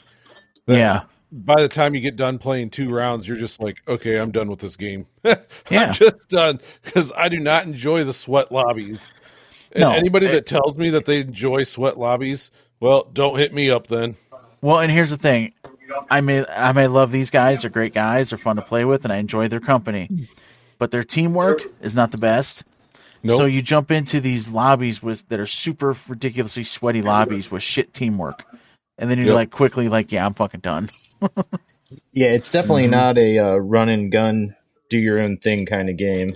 B: yeah,
A: By the time you get done playing two rounds, you're just like, okay, I'm done with this game.
B: Yeah.
A: I'm just done because I do not enjoy the sweat lobbies. And
B: No.
A: anybody that tells me that they enjoy sweat lobbies, well, don't hit me up then.
B: Well, and here's the thing: I may I may love these guys; they're great guys, they're fun to play with, and I enjoy their company. But their teamwork is not the best.
A: Nope.
B: So you jump into these lobbies with that are super ridiculously sweaty lobbies with shit teamwork, and then you're
A: Yep.
B: like quickly like, yeah, I'm fucking done.
C: Yeah, it's definitely
B: Mm-hmm.
C: not a uh, run and gun, do your own thing kind of game.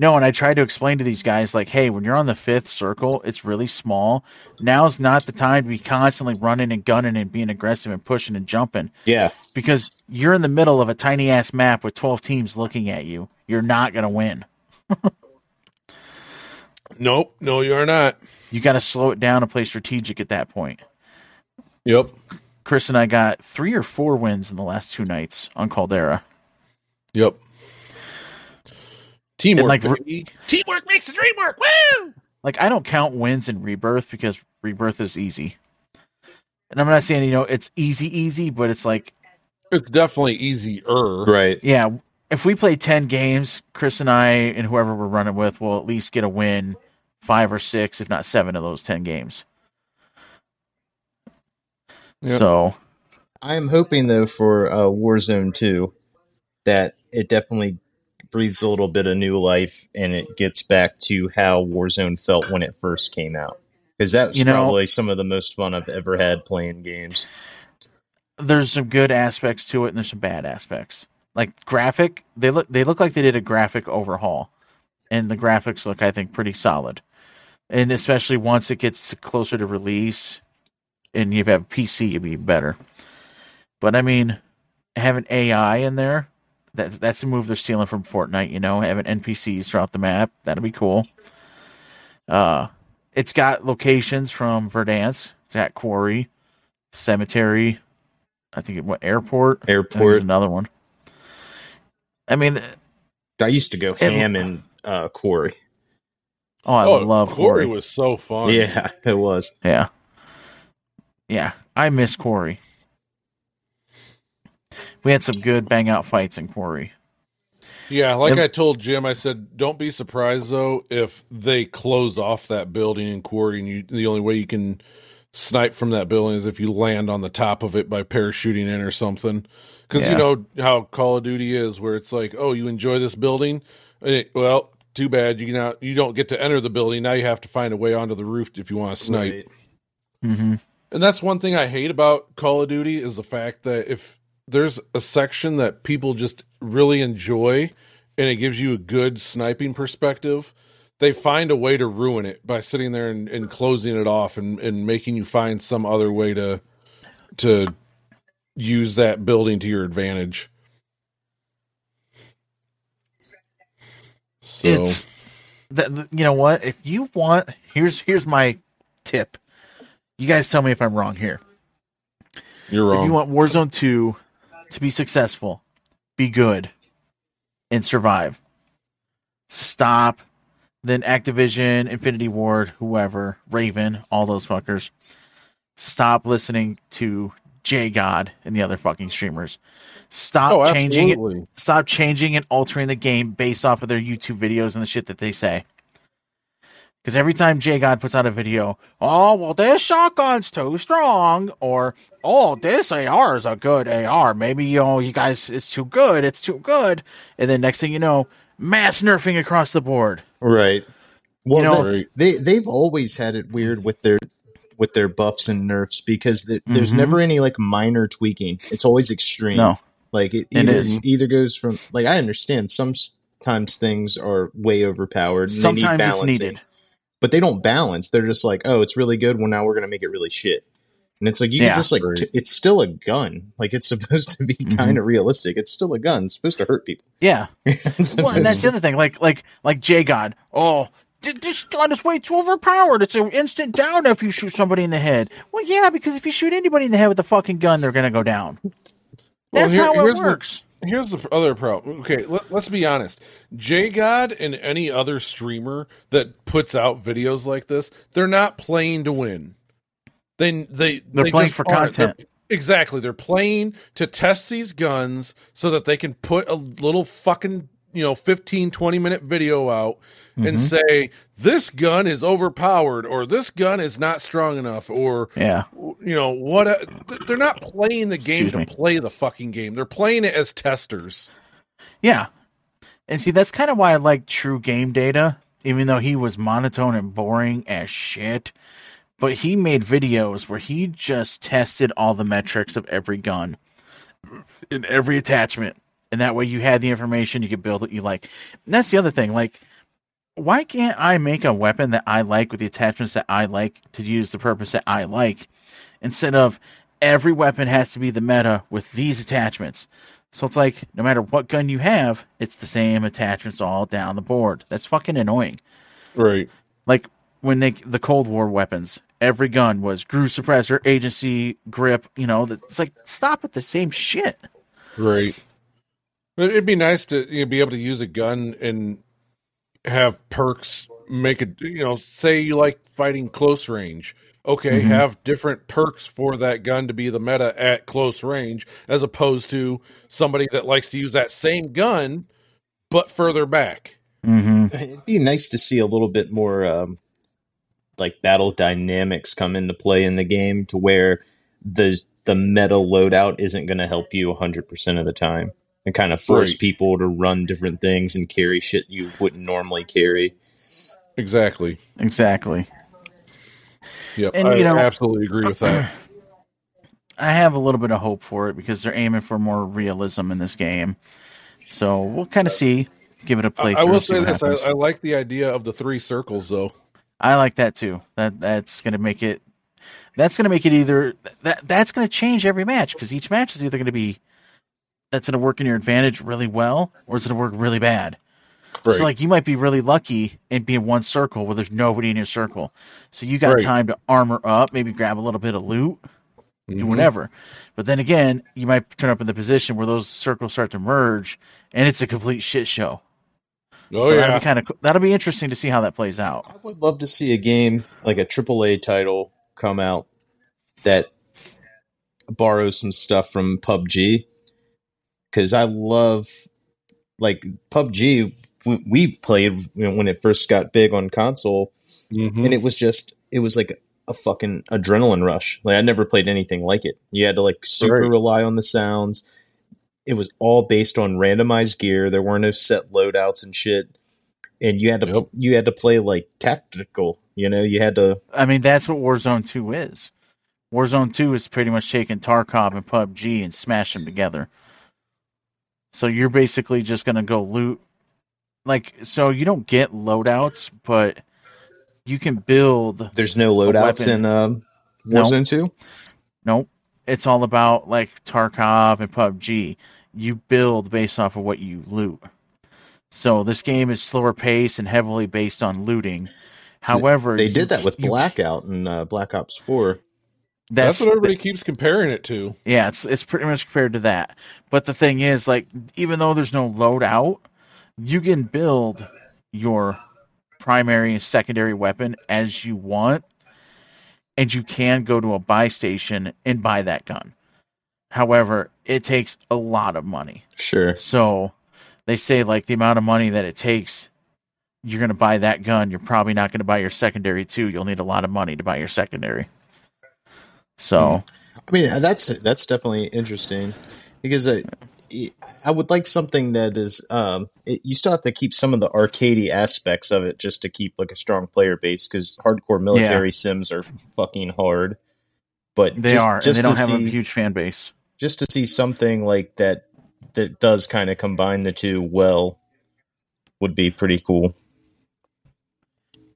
B: No, and I tried to explain to these guys, like, hey, when you're on the fifth circle, it's really small. Now's not the time to be constantly running and gunning and being aggressive and pushing and jumping
C: Yeah,
B: because you're in the middle of a tiny ass map with 12 teams looking at you. You're not going to win.
A: Nope, no, you are not.
B: You got to slow it down and play strategic at that point.
A: Yep,
B: Chris and I got three or four wins in the last two nights on Caldera.
A: yep. Teamwork,
B: like,
A: baby. Teamwork makes the dream work. Woo!
B: Like, I don't count wins in Rebirth because Rebirth is easy. And I'm not saying you know it's easy, easy, but it's like
A: It's definitely easier.
C: Right.
B: yeah, if we play 10 games, Chris and I and whoever we're running with will at least get a win five or six, if not seven of those 10 games.
A: Yep.
B: So,
C: I'm hoping though for uh, Warzone 2 that it definitely breathes a little bit of new life and it gets back to how Warzone felt when it first came out. Because that was
B: You know-
C: probably some of the most fun I've ever had playing games.
B: there's some good aspects to it and there's some bad aspects. Like graphic, they look they look like they did a graphic overhaul. And the graphics look I think pretty solid. And especially once it gets closer to release and you have a PC it'd be better. But I mean, having AI in there, that that's a move they're stealing from Fortnite, you know, having NPCs throughout the map, that'd be cool. Uh it's got locations from Verdansk, it's got Quarry, Cemetery, I think it what airport. I there's
C: Airport.
B: another one. I mean,
C: I used to go
B: And-
C: ham in uh, Quarry.
B: oh, I
A: oh,
B: love
A: Corey
B: Quarry.
A: was so fun.
C: Yeah, it was.
B: Yeah, yeah, I miss Quarry. We had some good bang out fights in Quarry.
A: Yeah, like
B: Yep.
A: I told Jim, I said, don't be surprised though if they close off that building in Quarry, and you, the only way you can snipe from that building is if you land on the top of it by parachuting in or something. Because
B: Yeah.
A: you know how Call of Duty is, where it's like, oh, you enjoy this building, Eh, well, too bad you not you don't get to enter the building. Now you have to find a way onto the roof if you want to snipe.
C: Right.
B: Mm-hmm.
A: And that's one thing I hate about Call of Duty is the fact that if there's a section that people just really enjoy and it gives you a good sniping perspective, they find a way to ruin it by sitting there and, and closing it off and, and making you find some other way to to use that building to your advantage. So
B: It's that you know what? If you want, here's here's my tip. You guys tell me if I'm wrong here.
A: you're
B: If
A: wrong.
B: you want Warzone 2 to be successful, be good, and survive, stop. Then Activision, Infinity Ward, whoever, Raven, all those fuckers, stop listening to J God and the other fucking streamers. Stop
A: oh,
B: changing it. Stop changing and altering the game based off of their YouTube videos and the shit that they say. Because every time Jay God puts out a video, oh well, this shotgun's too strong, or oh this AR is a good AR. Maybe you know you guys it's too good, it's too good, and then next thing you know, mass nerfing across the board.
C: Right. Well,
B: You know-
C: they, they they've always had it weird with their with their buffs and nerfs because th there's
B: Mhm.
C: never any like minor tweaking. It's always extreme.
B: No,
C: Like it
B: It
C: either
B: is.
C: either goes from like I understand sometimes things are way overpowered. And they need
B: sometimes it's needed.
C: But they don't balance. They're just like, oh, it's really good. Well, now we're gonna make it really shit. And it's like you
B: Yeah.
C: can just like t- it's still a gun. Like it's supposed to be
B: Mhm.
C: kind of realistic. It's still a gun. It's supposed to hurt people.
B: Yeah. Well, and that's the other thing. Like, like, like J God. Oh, this gun is way too overpowered. It's an instant down if you shoot somebody in the head. Well, yeah, because if you shoot anybody in the head with a fucking gun, they're gonna go down.
A: Well,
B: That's
A: here-
B: how it works.
A: Here's the other problem. Okay, let, let's be honest. J God and any other streamer that puts out videos like this, they're not playing to win. They they
B: They're
A: they
B: playing for content.
A: They're- exactly. They're playing to test these guns so that they can put a little fucking you know 15 20 minute video out and
B: Mhm.
A: say this gun is overpowered or this gun is not strong enough or
B: Yeah.
A: you know what they're not playing the game
B: Excuse
A: to
B: me.
A: play the fucking game they're playing it as testers
B: Yeah. And see, that's kind of why I like True Game Data, even though he was monotone and boring as shit. But he made videos where he just tested all the metrics of every gun in every attachment. And that way you had the information, you could build what you like. And that's the other thing. Like, why can't I make a weapon that I like with the attachments that I like to use the purpose that I like instead of every weapon has to be the meta with these attachments? So it's like no matter what gun you have, it's the same attachments all down the board. That's fucking annoying.
A: right
B: Like when they the Cold War weapons, every gun was GRU suppressor, agency, grip. You know, it's like stop with the same shit.
A: right it'd be nice to you know, be able to use a gun and have perks make it. You know, say you like fighting close range. Okay,
B: Mhm.
A: have different perks for that gun to be the meta at close range, as opposed to somebody that likes to use that same gun but further back.
B: hmm
C: It'd be nice to see a little bit more um, like battle dynamics come into play in the game to where the the meta loadout isn't going to help you 100% of the time and kind of force
A: Right.
C: people to run different things and carry shit you wouldn't normally carry.
A: Exactly.
B: Exactly.
A: Yep.
B: And,
A: I
B: you know-
A: absolutely agree with that.
B: I have a little bit of hope for it because they're aiming for more realism in this game. So we'll kind of see. Give it a play.
A: I, I will say this: I, I like the idea of the three circles, though.
B: I like that too. That that's going to make it. That's going to make it either that that's going to change every match because each match is either going to be that's going to work in your advantage really well or it's going to work really bad.
A: Right.
B: So like you might be really lucky and be in one circle where there's nobody in your circle, so you got
A: Right.
B: time to armor up, maybe grab a little bit of loot, do
A: Mhm.
B: whatever. But then again, you might turn up in the position where those circles start to merge, and it's a complete shit show.
A: Oh
B: so
A: yeah.
B: that'll be kind of that'll be interesting to see how that plays out.
C: I would love to see a game like a AAA title come out that borrows some stuff from PUBG because I love like PUBG. We, we played you know, when it first got big on console,
A: Mhm.
C: and it was just it was like a fucking adrenaline rush. Like I never played anything like it. You had to like super
A: Right.
C: rely on the sounds. It was all based on randomized gear. There were no set loadouts and shit. And you had to
A: Yep.
C: you had to play like tactical. You know, you had to
B: I mean, that's what Warzone 2 is. Warzone 2 is pretty much taking Tarkov and PUBG and smash them together. So you're basically just going to go loot. Like, so you don't get loadouts, but you can build.
C: There's no loadouts in um,
B: No.
C: Warzone Two.
B: Nope. It's all about, like, Tarkov and PUBG. You build based off of what you loot. So this game is slower paced and heavily based on looting. However,
C: They did that with Blackout and uh, Black Ops Four.
A: That's, what everybody keeps comparing it to.
B: Yeah, it's it's pretty much compared to that. But the thing is, like, even though there's no loadout, you can build your primary and secondary weapon as you want, and you can go to a buy station and buy that gun. However, it takes a lot of money.
C: Sure.
B: So they say like the amount of money that it takes, you're gonna buy that gun. You're probably not gonna buy your secondary too. You'll need a lot of money to buy your secondary. So
C: I mean, that's that's definitely interesting because I, I would like something that is. Um, it, you still have to keep some of the arcadey aspects of it just to keep like a strong player base because hardcore military sims are fucking hard. But
B: they
C: just,
B: are, and
C: just
B: they don't have a huge fan base.
C: just to see something like that that does kind of combine the two well would be pretty cool.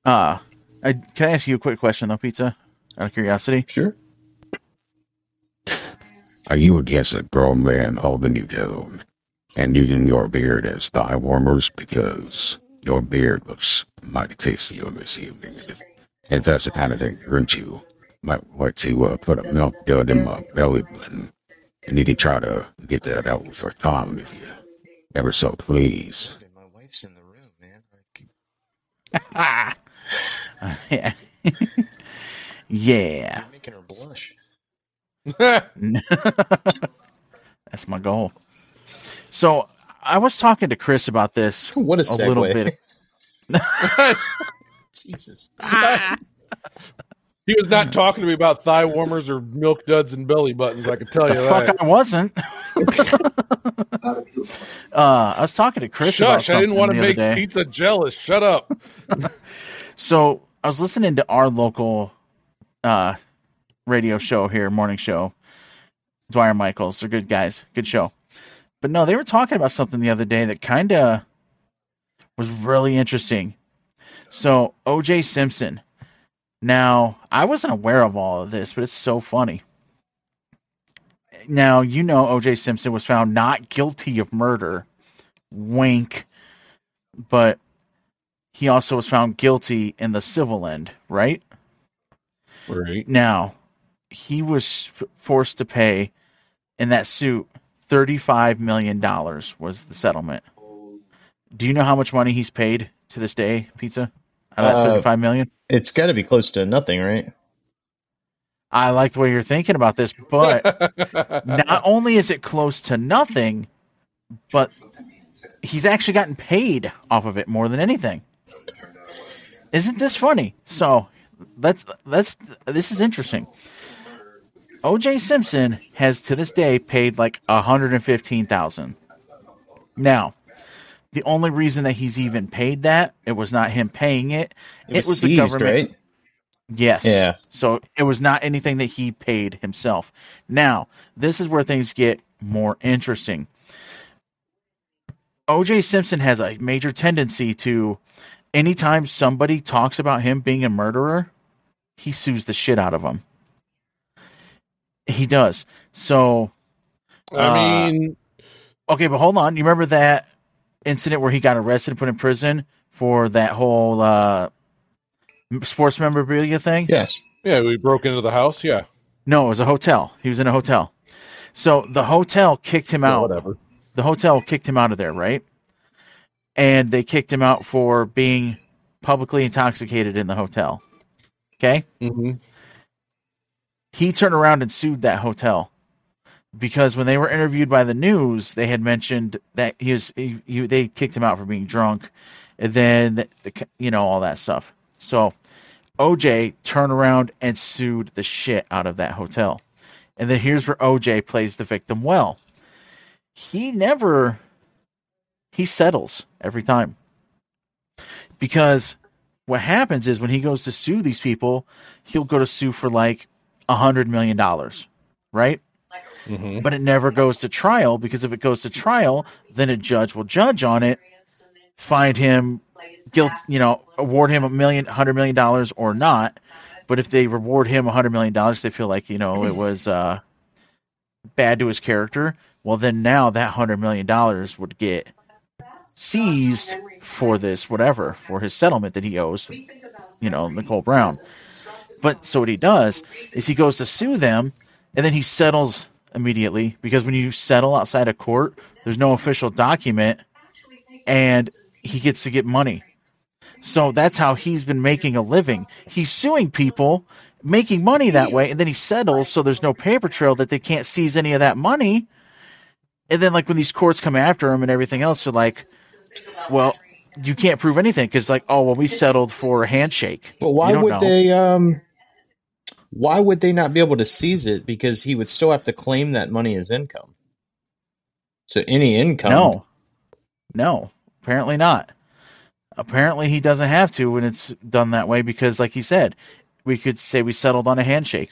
B: Uh, I, can I ask you a quick question though, Pizza? Out of curiosity.
C: Sure.
E: Are you against a grown man holding you down and using your beard as thigh warmers because your beard looks mighty tasty on this evening? And if, if that's the kind of thing that turns you, might want to uh, put a milk dud in my belly button and you can try to get that out with your tongue if you ever so please.
C: My wife's in the room, man. Like,
B: yeah. yeah.
C: you're making her blush.
B: That's my goal. So I was talking to Chris about this
C: What a
B: a
C: segue.
B: little bit.
C: Jesus.
A: he was not talking to me about thigh warmers or milk duds and belly buttons. I can tell you
B: The fuck
A: that.
B: I wasn't. uh, I was talking to Chris. about
A: Shush! I didn't want to make
B: day.
A: pizza jealous. Shut up.
B: So I was listening to our local uh, radio show here, morning show. Dwyer Michaels, they're good guys, good show. But no, they were talking about something the other day that kind of was really interesting. So OJ Simpson. Now I wasn't aware of all of this, but it's so funny. Now you know OJ Simpson was found not guilty of murder. Wink. But he also was found guilty in the civil end, right?
A: Right.
B: Now, he was forced to pay in that suit $35 million was the settlement. Do you know how much money he's paid to this day, Pizza? out of
C: uh,
B: 35 million
C: it's got to be close to nothing, right?
B: I like the way you're thinking about this, but not only is it close to nothing, but he's actually gotten paid off of it more than anything. Isn't this funny? So that's that's this is interesting. OJ Simpson has to this day paid like hundred and fifteen thousand. Now, the only reason that he's even paid that it was not him paying it.
C: It was,
B: the
C: seized,
B: government
C: right?
B: Yes.
C: Yeah.
B: So it was not anything that he paid himself. Now, this is where things get more interesting. OJ Simpson has a major tendency to, anytime somebody talks about him being a murderer, he sues the shit out of them. He does. So,
A: I mean,
B: okay, but hold on. You remember that incident where he got arrested and put in prison for that whole uh, sports memorabilia thing?
C: Yes.
A: yeah, we broke into the house. Yeah,
B: No, it was a hotel. He was in a hotel. So the hotel kicked him
A: Yeah,
B: out.
A: whatever.
B: The hotel kicked him out of there, right? And they kicked him out for being publicly intoxicated in the hotel. Okay?
A: hmm
B: He turned around and sued that hotel because when they were interviewed by the news, they had mentioned that he was he, he, they kicked him out for being drunk, and then the, you know all that stuff. So OJ turned around and sued the shit out of that hotel. And then here's where OJ plays the victim well. He never he settles every time. Because what happens is when he goes to sue these people, he'll go to sue for like a hundred million dollars, right?
A: hmm
B: But it never goes to trial because if it goes to trial, then a judge will judge on it, find him guilt, you know, award him a million, hundred million dollars or not. But if they reward him a hundred million dollars, they feel like you know it was uh, bad to his character. Well, then now that hundred million dollars would get seized for this whatever for his settlement that he owes, you know, Nicole Brown. But so what he does is he goes to sue them, and then he settles immediately because when you settle outside of court, there's no official document, and he gets to get money. So that's how he's been making a living. He's suing people, making money that way, and then he settles so there's no paper trail that they can't seize any of that money. And then, like, when these courts come after him and everything else, they're like, well, you can't prove anything because, like, oh, well, we settled for a handshake.
C: But why would
B: know.
C: they? Um, why would they not be able to seize it? Because he would still have to claim that money as income. So any income,
B: No, no, apparently not. Apparently, he doesn't have to when it's done that way because, like he said, we could say we settled on a handshake.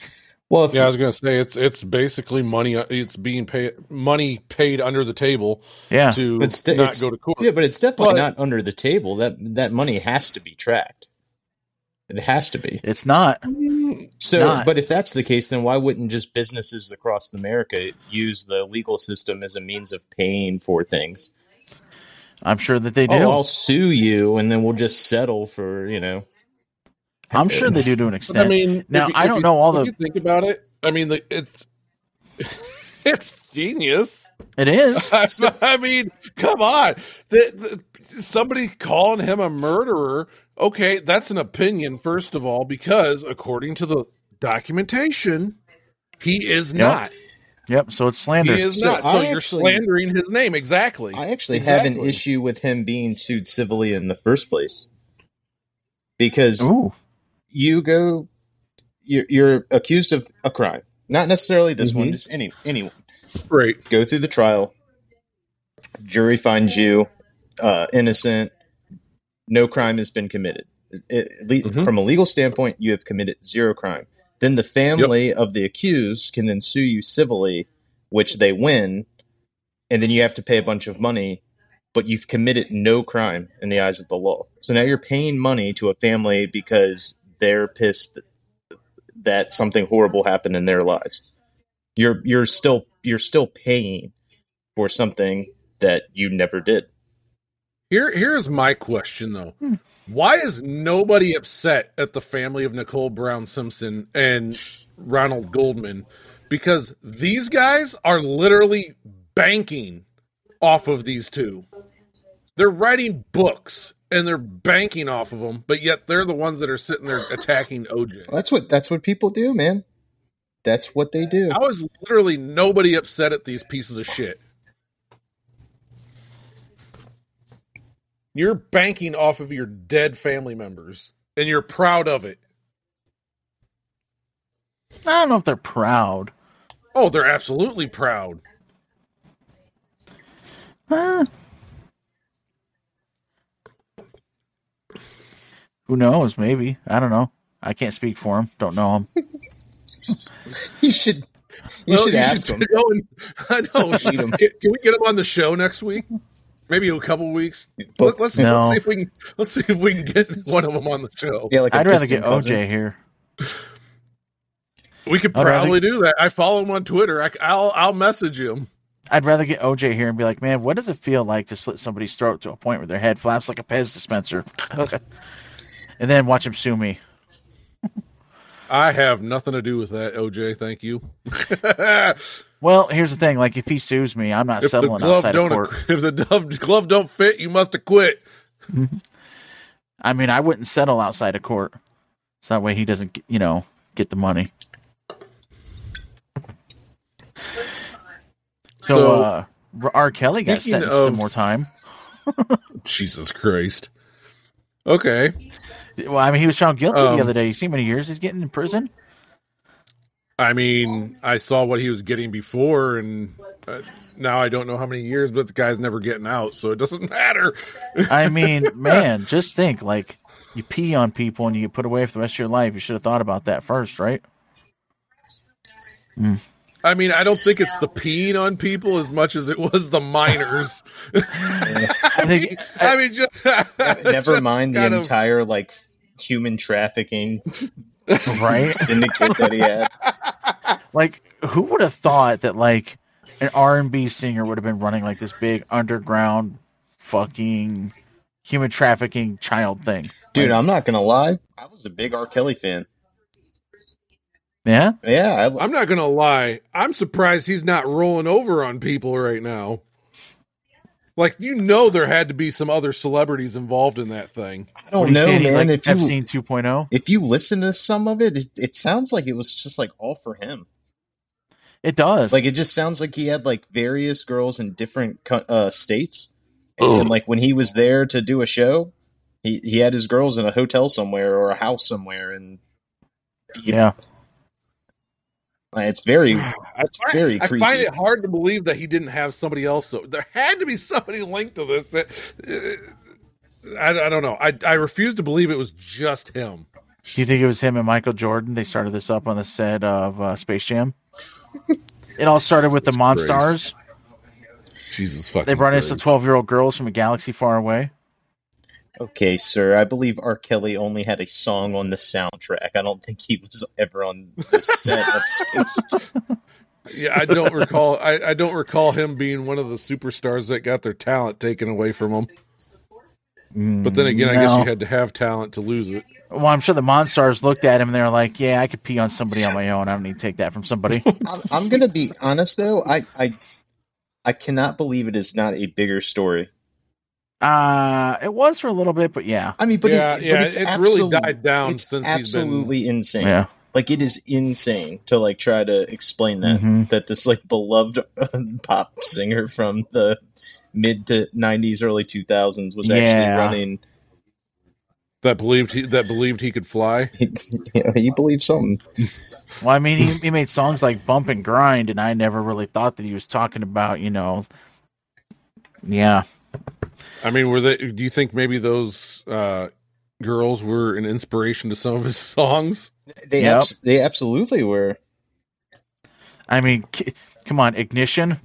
C: Well, if
A: Yeah, I was gonna say it's it's basically money. Uh, it's being paid money paid under the table
B: Yeah,
A: to
C: It's sti-
A: not
C: it's-
A: go to court.
C: yeah, but it's definitely
A: But-
C: not under the table. That that money has to be tracked. It has to be.
B: it's not.
C: So,
B: not.
C: but if that's the case, then why wouldn't just businesses across America use the legal system as a means of paying for things?
B: I'm sure that they oh, do.
C: Oh, I'll sue you, and then we'll just settle for you know.
B: I'm sure they do to an
A: But
B: extent.
A: I mean,
B: Now,
A: if you-
B: I don't
A: you-
B: know all
A: if
B: the-
A: You think about it. I mean, the, it's it's genius.
B: it is.
A: I mean, come on. The, the, somebody calling him a murderer. Okay, that's an opinion, first of all, because according to the documentation, he is not.
B: Yep. So it's slander.
A: He is
C: So
A: not. So
C: I
A: you're
C: actually-
A: slandering his name. Exactly.
C: I actually have an issue with him being sued civilly in the first place because
B: Ooh.
C: you go, you're, you're accused of a crime, not necessarily this one,
A: Mhm.
C: just any anyone.
A: Right.
C: Go through the trial, jury finds you uh, innocent, no crime has been committed. It- le-
A: Mhm.
C: From a legal standpoint, you have committed zero crime. Then the family of the accused can then sue you civilly, which they win, and then you have to pay a bunch of money, but you've committed no crime in the eyes of the law. So now you're paying money to a family because they're pissed that something horrible happened in their lives. You're you're still you're still paying for something that you never did.
A: Here, here's my question though.
B: Hmm.
A: Why is nobody upset at the family of Nicole Brown Simpson and Ronald Goldman? Because these guys are literally banking off of these two. They're writing books and they're banking off of them, but yet they're the ones that are sitting there attacking OJ.
C: That's what that's what people do, man. That's what they do.
A: How is literally nobody upset at these pieces of shit? You're banking off of your dead family members, and you're proud of it.
B: I don't know if they're proud.
A: Oh, they're absolutely proud.
B: Uh, who knows? Maybe I don't know. I can't speak for him. Don't know him.
C: You should you
A: Well,
C: should ask
A: should
C: them.
A: go and- I know.
C: Meet 'em.
A: Can, can we get him on the show next week? Maybe a couple weeks.
C: Book-
A: Let, us
B: No.
A: see if we can. Let's see if we can get one of them on the show.
C: yeah, like
B: I'd rather
C: distant
B: get
C: cousin.
B: OJ here.
A: We could
B: I'd rather-
A: probably do that. I follow him on Twitter. I, will I'll message him.
B: I'd rather get OJ here and be like, man, what does it feel like to slit somebody's throat to a point where their head flaps like a Pez dispenser? and then watch him sue me.
A: I have nothing to do with that, OJ. Thank you.
B: Well, here's the thing: like, if he sues me, I'm not
A: if the
B: settling
A: glove
B: outside of
A: don't,
B: court.
A: if the glove, glove don't fit, you must have quit.
B: I mean, I wouldn't settle outside of court, so that way he doesn't, you know, get the money. So,
A: So,
B: uh, R. Kelly got sentenced
A: of-
B: more time.
A: Jesus Christ. Okay.
B: Well, I mean, he was found guilty
A: Um,
B: the other day. You see how many years he's getting in prison?
A: I mean, I saw what he was getting before, and uh, now I don't know how many years, but the guy's never getting out, so it doesn't matter.
B: I mean, man, just think like you pee on people and you get put away for the rest of your life. You should have thought about that first, right?
A: I mean, I don't think it's the peeing on people as much as it was the miners.
B: I think
A: I mean, just,
C: Never
A: just
C: mind the
A: kind of-
C: entire like human trafficking
B: right.
C: syndicate that he had.
B: like who would have thought that like an r&b singer would have been running like this big underground fucking human trafficking child thing
C: Dude,
B: Like,
C: I'm not gonna lie. I was a big R. Kelly fan.
B: Yeah
C: Yeah, I,
A: I'm not gonna lie. I'm surprised he's not rolling over on people right now. Like you know, there had to be some other celebrities involved in that thing.
C: I don't know,
B: saying? He's
C: man.
B: like
C: if you
B: epstein 2.0
C: if you listen to some of it, it, it sounds like it was just like all for him.
B: it does
C: Like it just sounds like he had like various girls in different uh, states, and, like when he was there to do a show, he he had his girls in a hotel somewhere or a house somewhere, and
B: yeah
C: like, it's very
A: I
C: it's
A: find,
C: very
A: I
C: creepy.
A: find it hard to believe that he didn't have somebody else. So there had to be somebody linked to this. That uh, I, I don't know. I I refuse to believe it was just him.
B: do you think it was him and michael jordan they started this up on the set of uh, space jam it all started with the
A: Jesus
B: monstars
A: Jesus fucking.
B: they brought in some 12 year old girls from a galaxy far away
C: Okay, sir. I believe R. Kelly only had a song on the soundtrack. I don't think he was ever on the set of Space
A: Yeah, I don't recall. I, I don't recall him being one of the superstars that got their talent taken away from him. But then again, I guess you mm, had to have talent to lose it.
B: Well, I'm sure the Monstars looked at him and they're like, "Yeah, I could pee on somebody on my own. I don't need to take that from somebody."
C: I'm, I'm gonna be honest though. I, I I cannot believe it is not a bigger story.
B: Uh, it was for a little bit, but yeah,
C: I mean, but
A: yeah,
C: it,
A: yeah,
C: but it's,
A: it's really died down
C: It's
A: since he's been.
C: absolutely insane.
B: yeah.
C: Like it is insane to like try to explain that
B: Mhm.
C: that this like beloved pop singer from the mid to 90s early 2000s was actually running
A: that believed he that believed he could fly.
C: you know, he believed something
B: Well, I mean, he, he made songs like "Bump and Grind," and I never really thought that he was talking about, you know, yeah.
A: I mean, were they? Do you think maybe those uh, girls were an inspiration to some of his songs?
C: they
B: Yep.
C: abs- they absolutely were
B: I mean, k- come on, Ignition.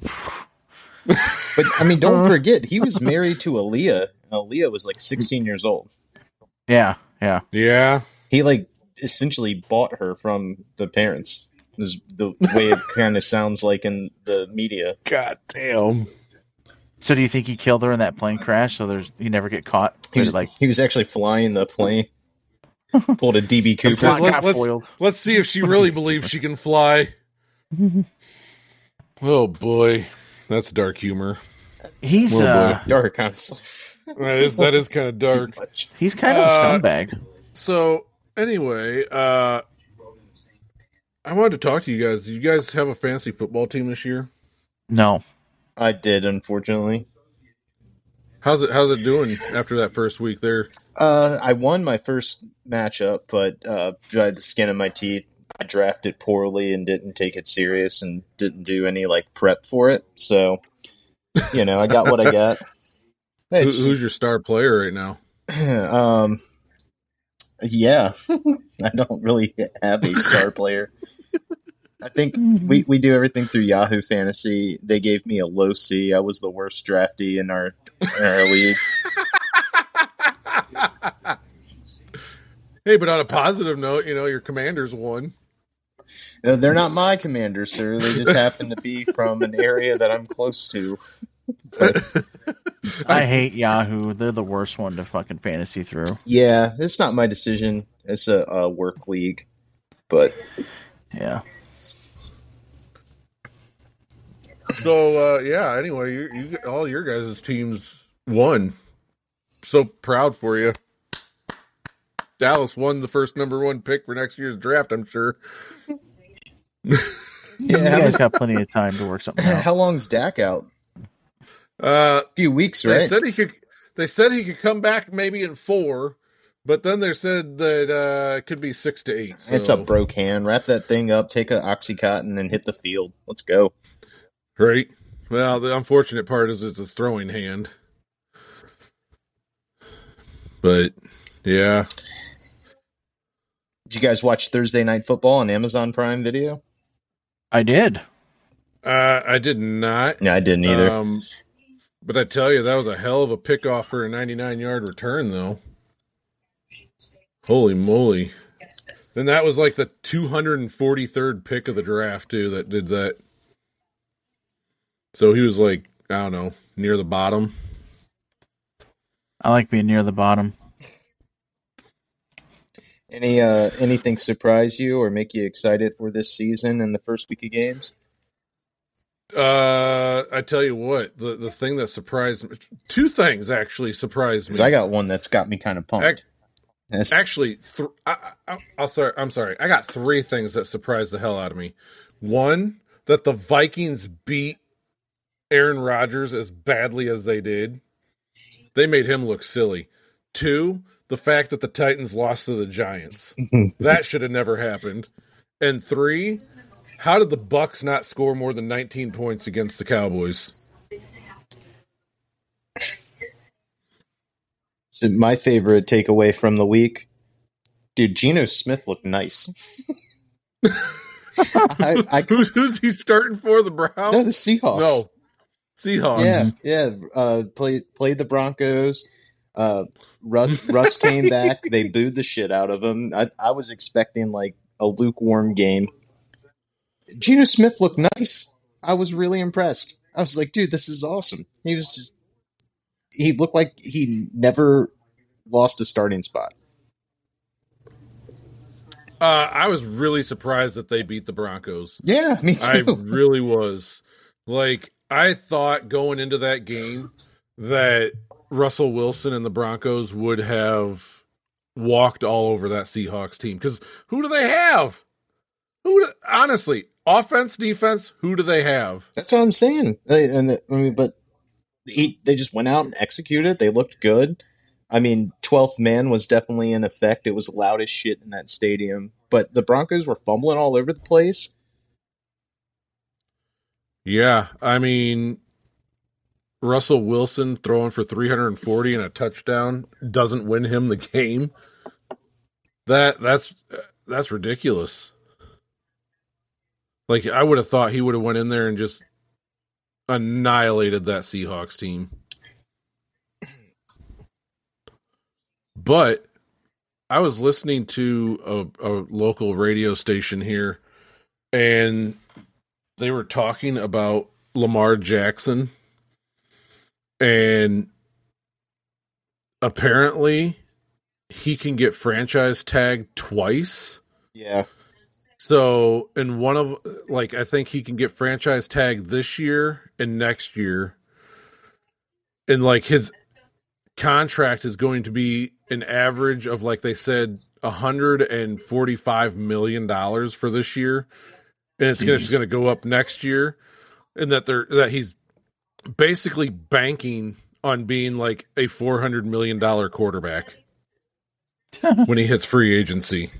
C: but i mean don't forget he was married to Aaliyah and Aaliyah was like 16 years old
B: Yeah, yeah.
A: Yeah,
C: he like essentially bought her from the parents is the way it kind of sounds like in the media
A: God damn.
B: So, do you think he killed her in that plane crash? So there's you never get caught.
C: he was
B: like
C: he was actually flying the plane pulled a db
B: the
C: cooper
B: plot
A: let-
B: got
A: let's-
B: foiled.
A: Let's see if she really believes she can fly. Oh boy, that's dark humor.
B: He's
A: Oh, boy.
B: uh,
C: Dark, honestly.
A: That is that is kind of dark.
B: he's kind of
A: Uh,
B: a scumbag.
A: So anyway, uh I wanted to talk to you guys. Do you guys have a fantasy football team this year?
B: No,
C: I did, unfortunately.
A: How's it how's it doing after that first week there?
C: Uh, I won my first matchup, but uh, by the skin of my teeth, I drafted poorly and didn't take it serious and didn't do any like prep for it. So, you know, I got what I got. Hey,
A: Who, who's your star player right now?
C: um, yeah, I don't really have a star player. I think we, we do everything through Yahoo Fantasy. They gave me a low C. I was the worst draftee in our in our league.
A: Hey, but on a positive note, you know, your commanders won.
C: Uh, They're not my commanders, sir. They just happen to be from an area that I'm close to. But,
B: I hate Yahoo. They're the worst one to fucking fantasy through.
C: yeah, it's not my decision. It's a, a work league, but
B: Yeah.
A: So uh yeah, anyway, you, you all your guys' teams won. So proud for you. Dallas won the first number one pick for next year's draft, I'm sure.
C: yeah.
B: you
C: How,
B: guys got plenty of time to work something out.
C: how long's Dak out?
A: Uh
C: A few weeks, right?
A: they said he could they said he could come back maybe in four, but then they said that uh it could be six to eight. So.
C: It's a broke hand. Wrap that thing up. Take a oxycontin and hit the field. Let's go.
A: Right. Well, the unfortunate part is it's his throwing hand. But yeah.
C: Did you guys watch Thursday Night Football on Amazon Prime Video?
B: I did.
A: Uh I did not.
C: Yeah, I didn't either.
A: Um, but I tell you, that was a hell of a pickoff for a 99 yard return, though. Holy moly. And that was like the 243rd pick of the draft, too, that did that. So he was like, I don't know, near the bottom.
B: I like being near the bottom.
C: Any uh anything surprise you or make you excited for this season and the first week of games?
A: Uh, I tell you what, the, the thing that surprised me, two things actually surprised me.
C: I got one that's got me kind of pumped.
A: Ac-
C: That's-
A: Actually, th- I, I, I'll sorry. I'm sorry. I got three things that surprised the hell out of me. One, that the Vikings beat Aaron Rodgers as badly as they did. They made him look silly. Two, the fact that the Titans lost to the Giants. that should have never happened. And three, how did the Bucs not score more than 19 points against the Cowboys?
C: So my favorite takeaway from the week, dude, Geno Smith looked nice. I, I
A: Who's who's he starting for? The Browns?
C: no the Seahawks.
A: No. Seahawks.
C: Yeah, yeah. Uh, played played the Broncos. Uh, Russ, Russ came back. They booed the shit out of him. I, I was expecting like a lukewarm game. Geno Smith looked nice. I was really impressed. I was like, dude, this is awesome. He was just. He looked like he never lost a starting spot.
A: Uh, I was really surprised that they beat the Broncos.
C: Yeah, me too.
A: I really was. Like, I thought going into that game that Russell Wilson and the Broncos would have walked all over that Seahawks team. Because who do they have? Who? Do, honestly, offense, defense. Who do they have?
C: That's what I'm saying. And I mean, but he, they just went out and executed. They looked good. I mean, twelfth man was definitely in effect. It was loud as shit in that stadium. But the Broncos were fumbling all over the place.
A: Yeah, I mean, Russell Wilson throwing for 340 and a touchdown doesn't win him the game. That that's that's ridiculous. Like I would have thought he would have went in there and just annihilated that Seahawks team. But I was listening to a, a local radio station here and they were talking about Lamar Jackson and apparently he can get franchise tagged twice.
C: Yeah,
A: So, in one of like I think he can get franchise tagged this year and next year. and like his contract is going to be an average of like they said 145 million dollars for this year and it's gonna, going to go up next year and that they're that he's basically banking on being like a 400 million dollar quarterback when he hits free agency.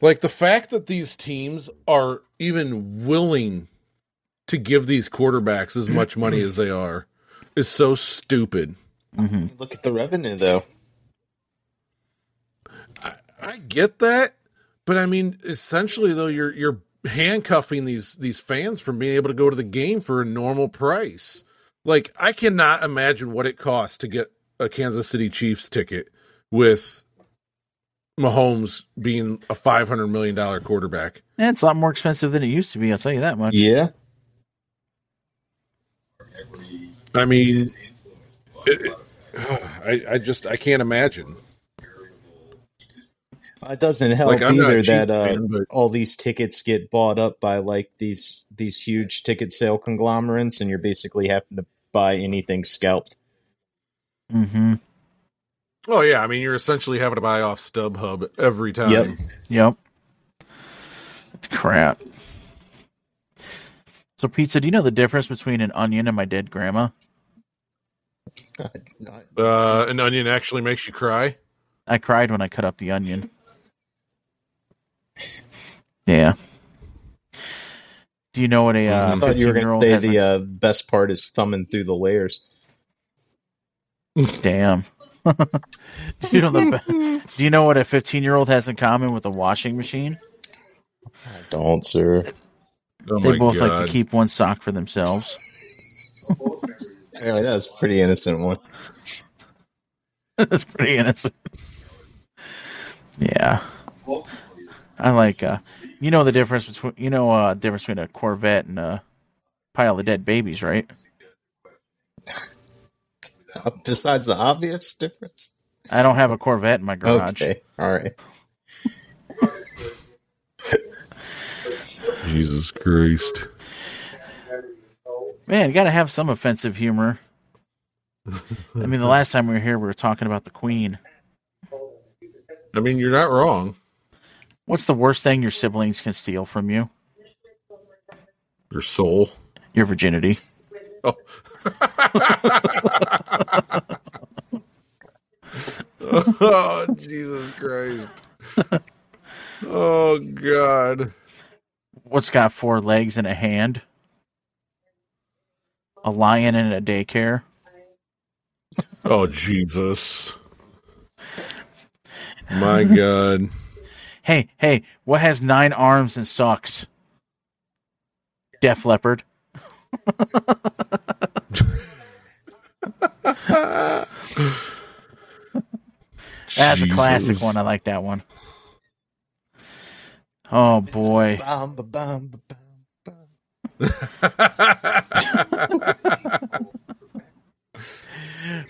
A: Like the fact that these teams are even willing to give these quarterbacks as much money as they are is so stupid.
B: Hmm
C: Look at the revenue, though.
A: I get that, but I mean, essentially though, you're you're handcuffing these these fans from being able to go to the game for a normal price. Like, I cannot imagine what it costs to get a Kansas City Chiefs ticket with Mahomes being a five hundred million dollar quarterback.
B: Yeah, it's a lot more expensive than it used to be. I'll tell you that much.
C: Yeah.
A: I mean, it, it- I I just I can't imagine.
C: It doesn't help
A: Like, I'm not a
C: either
A: Chiefs
C: that uh,
A: but-
C: all these tickets get bought up by like these these huge ticket sale conglomerates, and you're basically having to buy anything scalped.
B: hmm
A: Oh yeah, I mean, you're essentially having to buy off StubHub every time.
C: Yep.
B: Yep. It's crap. So, pizza. Do you know the difference between an onion and my dead grandma?
A: Uh, an onion actually makes you cry.
B: I cried when I cut up the onion. Yeah. Do you know what a
C: I
B: uh,
C: thought you were going to say the
B: a-
C: uh, best part is thumbing through the layers.
B: Damn. do you know the be- Do you know what a 15 year old has in common with a washing machine?
C: I don't, sir.
A: Oh
B: They both
A: god!
B: like to keep one sock for themselves.
C: Yeah, that's a pretty innocent one.
B: That's pretty innocent. Yeah. I like uh you know the difference between you know uh difference between a Corvette and a pile of dead babies, right?
C: Uh, Besides the obvious difference.
B: I don't have a Corvette in my garage.
C: Okay, all right.
A: Jesus Christ!
B: Man, you gotta have some offensive humor. I mean the last time we were here we were talking about the Queen.
A: I mean, you're not wrong.
B: What's the worst thing your siblings can steal from you?
A: Your soul.
B: Your virginity.
A: Oh. oh Jesus Christ! Oh God!
B: What's got four legs and a hand? A lion in a daycare.
A: Oh Jesus! My God!
B: Hey, hey, what has nine arms and sucks? Def Leppard. That's a classic one. I like that one. Oh boy.
C: Bum, ba, bum, ba, bum, bum.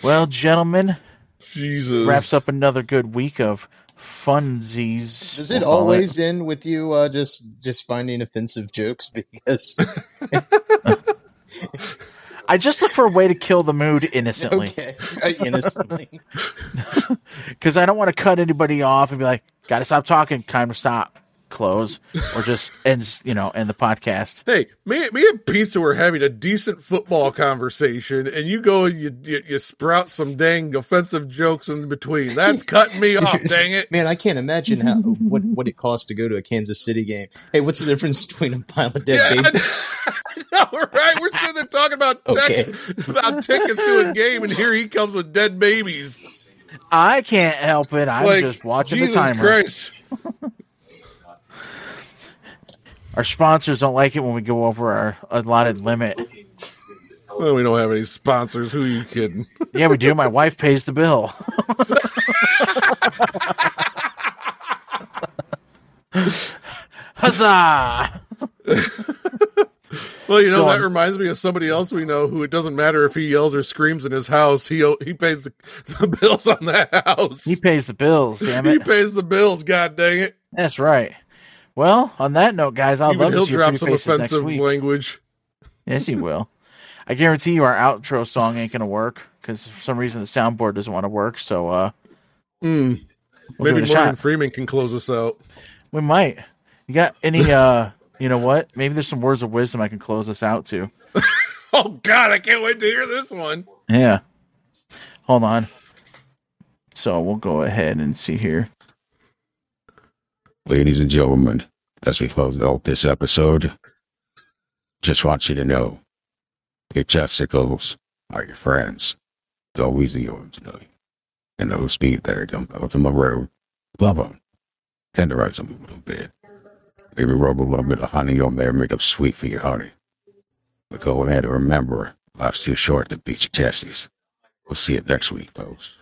B: Well, gentlemen,
A: Jesus
B: wraps up another good week of funsies.
C: Does it
B: we'll
C: always end with you uh, just just finding offensive jokes? Because
B: I just look for a way to kill the mood innocently
C: okay, innocently.
B: because I don't want to cut anybody off and be like, "Got to stop talking." Kind of stop, close, or just ends. You know, end the podcast.
A: Hey, me, me and Pizza were having a decent football conversation, and you go and you, you you sprout some dang offensive jokes in between. That's cutting me off, dang it!
C: Man, I can't imagine how what what it costs to go to a Kansas City game. Hey, what's the difference between a pile of dead
A: Yeah,
C: babies?
A: I know, right? We're sitting there talking about
C: Okay.
A: tech- about tickets to a game, and here he comes with dead babies.
B: I can't help it. I'm
A: like
B: just watching
A: Jesus
B: the timer.
A: Christ!
B: Our sponsors don't like it when we go over our allotted limit.
A: Well, we don't have any sponsors. Who are you kidding?
B: Yeah, we do. My wife pays the bill. Huzzah!
A: Well, you know
B: So
A: that reminds me of somebody else we know who it doesn't matter if he yells or screams in his house. He he pays the, the bills on that house.
B: He pays the bills, damn it!
A: He pays the bills. God dang it!
B: That's right. Well, on that note, guys, I'll love
A: he'll
B: see your
A: drop some offensive language.
B: Yes, he will. I guarantee you our outro song ain't gonna work because for some reason the soundboard doesn't want to work. So uh,
A: Mm,
B: we'll
A: maybe
B: give it a
A: Morgan. Freeman can close us out.
B: We might. You got any? uh You know what? Maybe there's some words of wisdom I can close us out to.
A: Oh God, I can't wait to hear this one.
B: Yeah. Hold on. So we'll go ahead and see here.
E: Ladies and gentlemen, as we close out this episode, just want you to know your testicles are your friends. It's always yours, tonight. And those feet there don't go from the road. Love them. Tenderize them a little bit. Maybe rub a little bit of honey on there, make them sweet for your honey. But go ahead and remember, life's too short to beat your testes. We'll see you next week, folks.